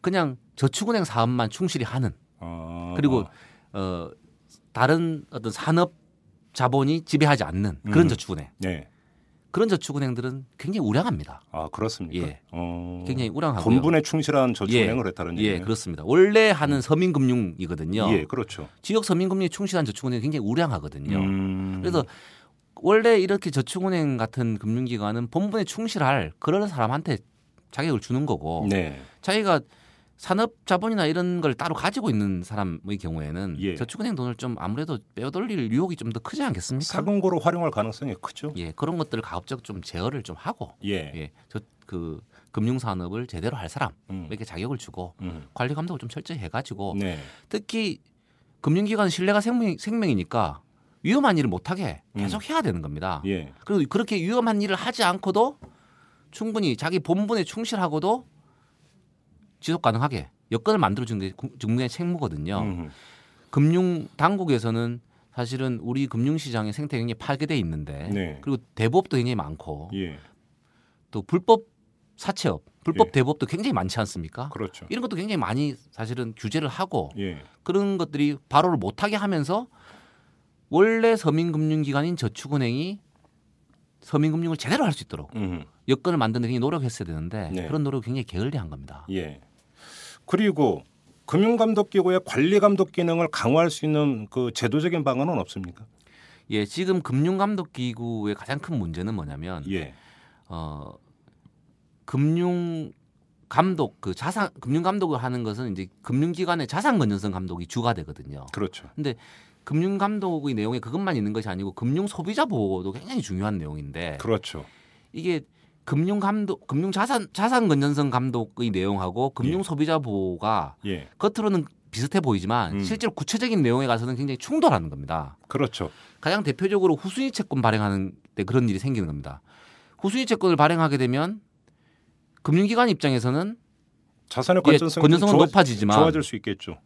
S9: 그냥 저축은행 사업만 충실히 하는
S2: 어,
S9: 그리고 어 다른 어떤 산업 자본이 지배하지 않는 그런
S2: 음.
S9: 저축은행
S2: 예.
S9: 그런 저축은행들은 굉장히 우량합니다.
S2: 아 그렇습니까?
S9: 예.
S2: 어,
S9: 굉장히 우량하고요.
S2: 본분에 충실한 저축은행을 했다는
S9: 예,
S2: 얘기예요.
S9: 그렇습니다. 원래 하는 서민금융이거든요.
S2: 예, 그렇죠.
S9: 지역 서민금융에 충실한 저축은행이 굉장히 우량하거든요.
S2: 음,
S9: 그래서 원래 이렇게 저축은행 같은 금융기관은 본분에 충실할 그런 사람한테 자격을 주는 거고
S2: 네.
S9: 자기가 산업 자본이나 이런 걸 따로 가지고 있는 사람의 경우에는
S2: 예.
S9: 저축은행 돈을 좀 아무래도 빼돌릴 유혹이 좀 더 크지 않겠습니까?
S2: 사금고로 활용할 가능성이 크죠.
S9: 예, 그런 것들을 가급적 좀 제어를 좀 하고
S2: 예.
S9: 예, 저그 금융 산업을 제대로 할 사람
S2: 음.
S9: 이렇게 자격을 주고
S2: 음.
S9: 관리 감독을 좀 철저히 해가지고
S2: 네.
S9: 특히 금융기관 신뢰가 생명, 생명이니까 위험한 일을 못하게
S2: 음.
S9: 계속 해야 되는 겁니다.
S2: 예.
S9: 그리고 그렇게 위험한 일을 하지 않고도 충분히 자기 본분에 충실하고도 지속 가능하게 여건을 만들어주는 게 국- 국민의 책무거든요.
S2: 음.
S9: 금융 당국에서는 사실은 우리 금융시장의 생태 굉장히 파괴돼 있는데
S2: 네.
S9: 그리고 대법도 굉장히 많고
S2: 예.
S9: 또 불법 사채업, 불법
S2: 예.
S9: 대법도 굉장히 많지 않습니까?
S2: 그렇죠.
S9: 이런 것도 굉장히 많이 사실은 규제를 하고
S2: 예.
S9: 그런 것들이 바로를 못하게 하면서 원래 서민금융기관인 저축은행이 서민금융을 제대로 할 수 있도록
S2: 음.
S9: 여건을 만드는 데 굉장히 노력했어야 되는데
S2: 네.
S9: 그런 노력이 굉장히 게을리한 겁니다.
S2: 예. 그리고 금융감독기구의 관리감독 기능을 강화할 수 있는 그 제도적인 방안은 없습니까?
S9: 예, 지금 금융감독기구의 가장 큰 문제는 뭐냐면
S2: 예.
S9: 어, 금융 감독 그 자산 금융 감독을 하는 것은 이제 금융기관의 자산 건전성 감독이 주가 되거든요.
S2: 그렇죠.
S9: 금융 감독의 내용에 그것만 있는 것이 아니고 금융 소비자 보호도 굉장히 중요한 내용인데
S2: 그렇죠.
S9: 이게 금융 감독 금융 자산 자산 건전성 감독의 내용하고 금융
S2: 예.
S9: 소비자 보호가
S2: 예.
S9: 겉으로는 비슷해 보이지만
S2: 음.
S9: 실제로 구체적인 내용에 가서는 굉장히 충돌하는 겁니다.
S2: 그렇죠.
S9: 가장 대표적으로 후순위 채권 발행하는 때 그런 일이 생기는 겁니다. 후순위 채권을 발행하게 되면 금융기관 입장에서는
S2: 자산의
S9: 예,
S2: 건전성이
S9: 건전성은
S2: 좋아,
S9: 높아지지만
S2: 좋아질 수 있겠죠.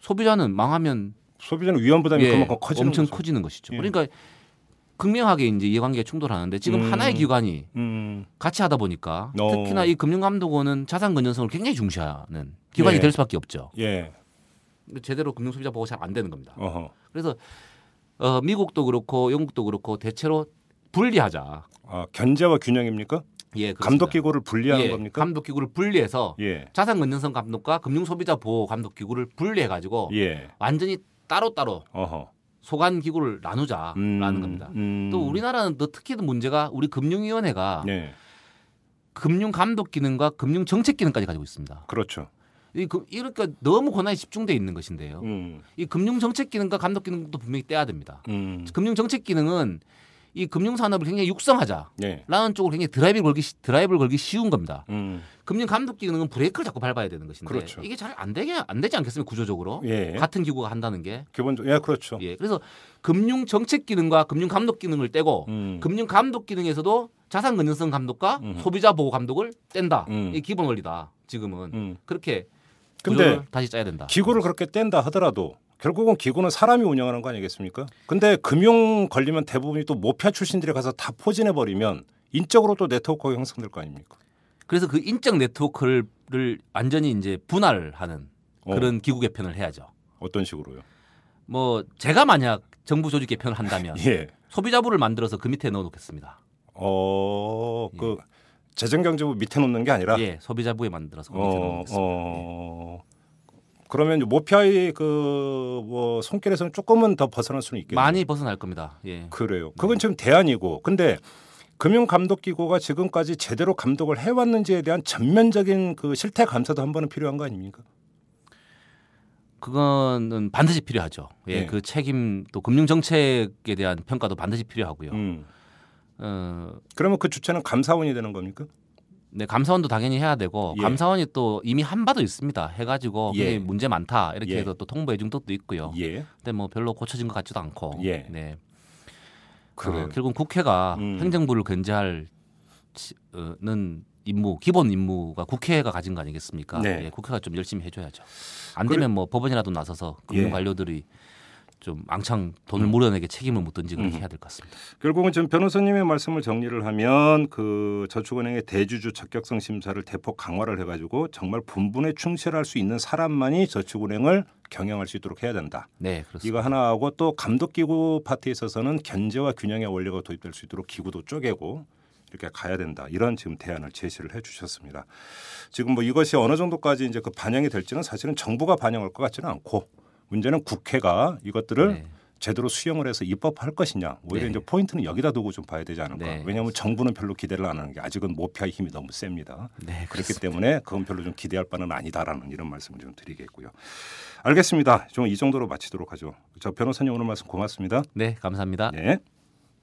S9: 소비자는 망하면
S2: 소비자는 위험 부담이
S9: 예,
S2: 그만큼 커지는
S9: 엄청
S2: 거죠.
S9: 커지는 것이죠.
S2: 예.
S9: 그러니까 극명하게 이제 이해관계가 충돌하는데 지금
S2: 음.
S9: 하나의 기관이
S2: 음.
S9: 같이 하다 보니까
S2: 어.
S9: 특히나 이 금융감독원은 자산 건전성을 굉장히 중시하는 기관이
S2: 예.
S9: 될 수밖에 없죠.
S2: 예.
S9: 제대로 금융 소비자 보호가 잘안 되는 겁니다.
S2: 어허.
S9: 그래서 어, 미국도 그렇고 영국도 그렇고 대체로 분리하자.
S2: 아, 견제와 균형입니까?
S9: 예, 그렇습니다.
S2: 감독 기구를 분리하는
S9: 예,
S2: 겁니까?
S9: 감독 기구를 분리해서
S2: 예.
S9: 자산 건전성 감독과 금융 소비자 보호 감독 기구를 분리해 가지고
S2: 예.
S9: 완전히 따로 따로. 소관 기구를 나누자라는
S2: 음,
S9: 겁니다.
S2: 음.
S9: 또 우리나라는 더 특히 문제가 우리 금융위원회가
S2: 네.
S9: 금융 감독 기능과 금융 정책 기능까지 가지고 있습니다.
S2: 그렇죠.
S9: 이 그- 이러니까 너무 권한이 집중돼 있는 것인데요.
S2: 음.
S9: 이 금융 정책 기능과 감독 기능도 분명히 떼야 됩니다.
S2: 음.
S9: 금융 정책 기능은 이 금융 산업을 굉장히 육성하자라는
S2: 네.
S9: 쪽으로 굉장히 드라이브를 걸기 시- 드라이브를 걸기 쉬운 겁니다.
S2: 음.
S9: 금융 감독 기능은 브레이크를 자꾸 밟아야 되는 것인데
S2: 그렇죠.
S9: 이게 잘 안 되게 안 되지 않겠습니까 구조적으로
S2: 예.
S9: 같은 기구가 한다는 게
S2: 기본적으로 예, 그렇죠.
S9: 예. 그래서 금융 정책 기능과 금융 감독 기능을 떼고
S2: 음.
S9: 금융 감독 기능에서도 자산 건전성 감독과
S2: 음.
S9: 소비자 보호 감독을 뗀다.
S2: 음.
S9: 이게 기본 원리다. 지금은
S2: 음.
S9: 그렇게
S2: 근데
S9: 다시 짜야 된다.
S2: 기구를 그렇게 뗀다 하더라도 결국은 기구는 사람이 운영하는 거 아니겠습니까? 근데 금융 걸리면 대부분이 또 모피아 출신들이 가서 다 포진해 버리면 인적으로 또 네트워크가 형성될 거 아닙니까?
S9: 그래서 그 인적 네트워크를 완전히 이제 분할하는
S2: 어.
S9: 그런 기구 개편을 해야죠.
S2: 어떤 식으로요?
S9: 뭐 제가 만약 정부 조직 개편을 한다면
S2: 예.
S9: 소비자부를 만들어서 그 밑에 넣어 놓겠습니다.
S2: 어, 그 재정경제부 밑에 놓는 게 아니라
S9: 예, 소비자부에 만들어서 그 밑에
S2: 어,
S9: 넣어놓겠습니다.
S2: 어. 그러면 모피아의 그뭐 손길에서는 조금은 더 벗어날 수는 있겠네요.
S9: 많이 벗어날 겁니다. 예.
S2: 그래요. 그건 지금 대안이고. 근데 금융감독기구가 지금까지 제대로 감독을 해왔는지에 대한 전면적인 그 실태 감사도 한 번은 필요한 거 아닙니까?
S9: 그거는 반드시 필요하죠. 예,
S2: 예.
S9: 그 책임 또 금융 정책에 대한 평가도 반드시 필요하고요.
S2: 음.
S9: 어,
S2: 그러면 그 주체는 감사원이 되는 겁니까?
S9: 네, 감사원도 당연히 해야 되고
S2: 예.
S9: 감사원이 또 이미 한 바도 있습니다. 해가지고
S2: 예.
S9: 문제 많다 이렇게
S2: 예.
S9: 해서 또 통보해 준 것도 있고요.
S2: 예.
S9: 근데 뭐 별로 고쳐진 것 같지도 않고.
S2: 예.
S9: 네. 어, 결국 국회가
S2: 음.
S9: 행정부를 견제할 치- 어, 는 임무, 기본 임무가 국회가 가진 거 아니겠습니까?
S2: 네.
S9: 예, 국회가 좀 열심히 해줘야죠. 안
S2: 그래-
S9: 되면 뭐 법원이라도 나서서 금융
S2: 예.
S9: 관료들이 좀 왕창 돈을 물어내게 책임을 묻든지 그렇게
S2: 음.
S9: 해야 될 것 같습니다.
S2: 결국은 지금 변호사님의 말씀을 정리를 하면 그 저축은행의 대주주 적격성 심사를 대폭 강화를 해가지고 정말 본분에 충실할 수 있는 사람만이 저축은행을 경영할 수 있도록 해야 된다.
S9: 네, 그렇습니다.
S2: 이거 하나 하고 또 감독기구 파트에 있어서는 견제와 균형의 원리가 도입될 수 있도록 기구도 쪼개고 이렇게 가야 된다. 이런 지금 대안을 제시를 해 주셨습니다. 지금 뭐 이것이 어느 정도까지 이제 그 반영이 될지는 사실은 정부가 반영할 것 같지는 않고 문제는 국회가 이것들을
S9: 네.
S2: 제대로 수용을 해서 입법할 것이냐 오히려
S9: 네.
S2: 이제 포인트는 여기다 두고 좀 봐야 되지 않을까
S9: 네.
S2: 왜냐하면 정부는 별로 기대를 안 하는 게 아직은 모피아의 힘이 너무 셉니다
S9: 네,
S2: 그렇기 때문에 그건 별로 좀 기대할 바는 아니다라는 이런 말씀을 좀 드리겠고요 알겠습니다 좀 이 정도로 마치도록 하죠 저 변호사님 오늘 말씀 고맙습니다
S9: 네, 감사합니다.
S2: 네.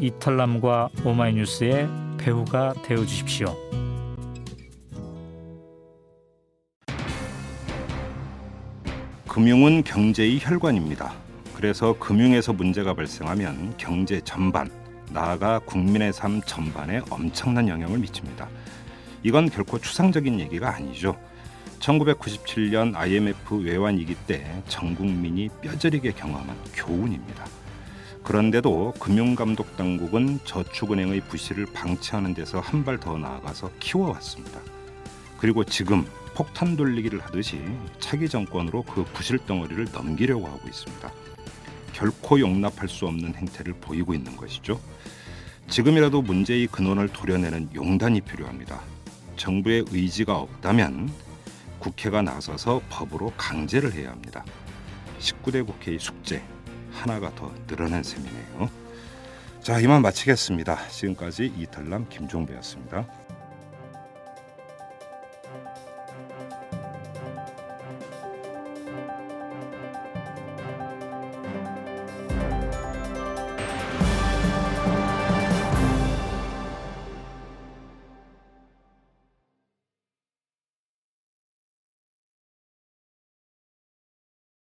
S10: 이털남과 오마이뉴스의 배우가 되어 주십시오.
S2: 금융은 경제의 혈관입니다. 그래서 금융에서 문제가 발생하면 경제 전반, 나아가 국민의 삶 전반에 엄청난 영향을 미칩니다. 이건 결코 추상적인 얘기가 아니죠. 1997년 IMF 외환 위기 때 전 국민이 뼈저리게 경험한 교훈입니다. 그런데도 금융감독 당국은 저축은행의 부실을 방치하는 데서 한 발 더 나아가서 키워왔습니다. 그리고 지금 폭탄 돌리기를 하듯이 차기 정권으로 그 부실 덩어리를 넘기려고 하고 있습니다. 결코 용납할 수 없는 행태를 보이고 있는 것이죠. 지금이라도 문제의 근원을 도려내는 용단이 필요합니다. 정부의 의지가 없다면 국회가 나서서 법으로 강제를 해야 합니다. 19대 국회의 숙제 하나가 더 늘어난 셈이네요. 자 이만 마치겠습니다. 지금까지 이탈남 김종배였습니다.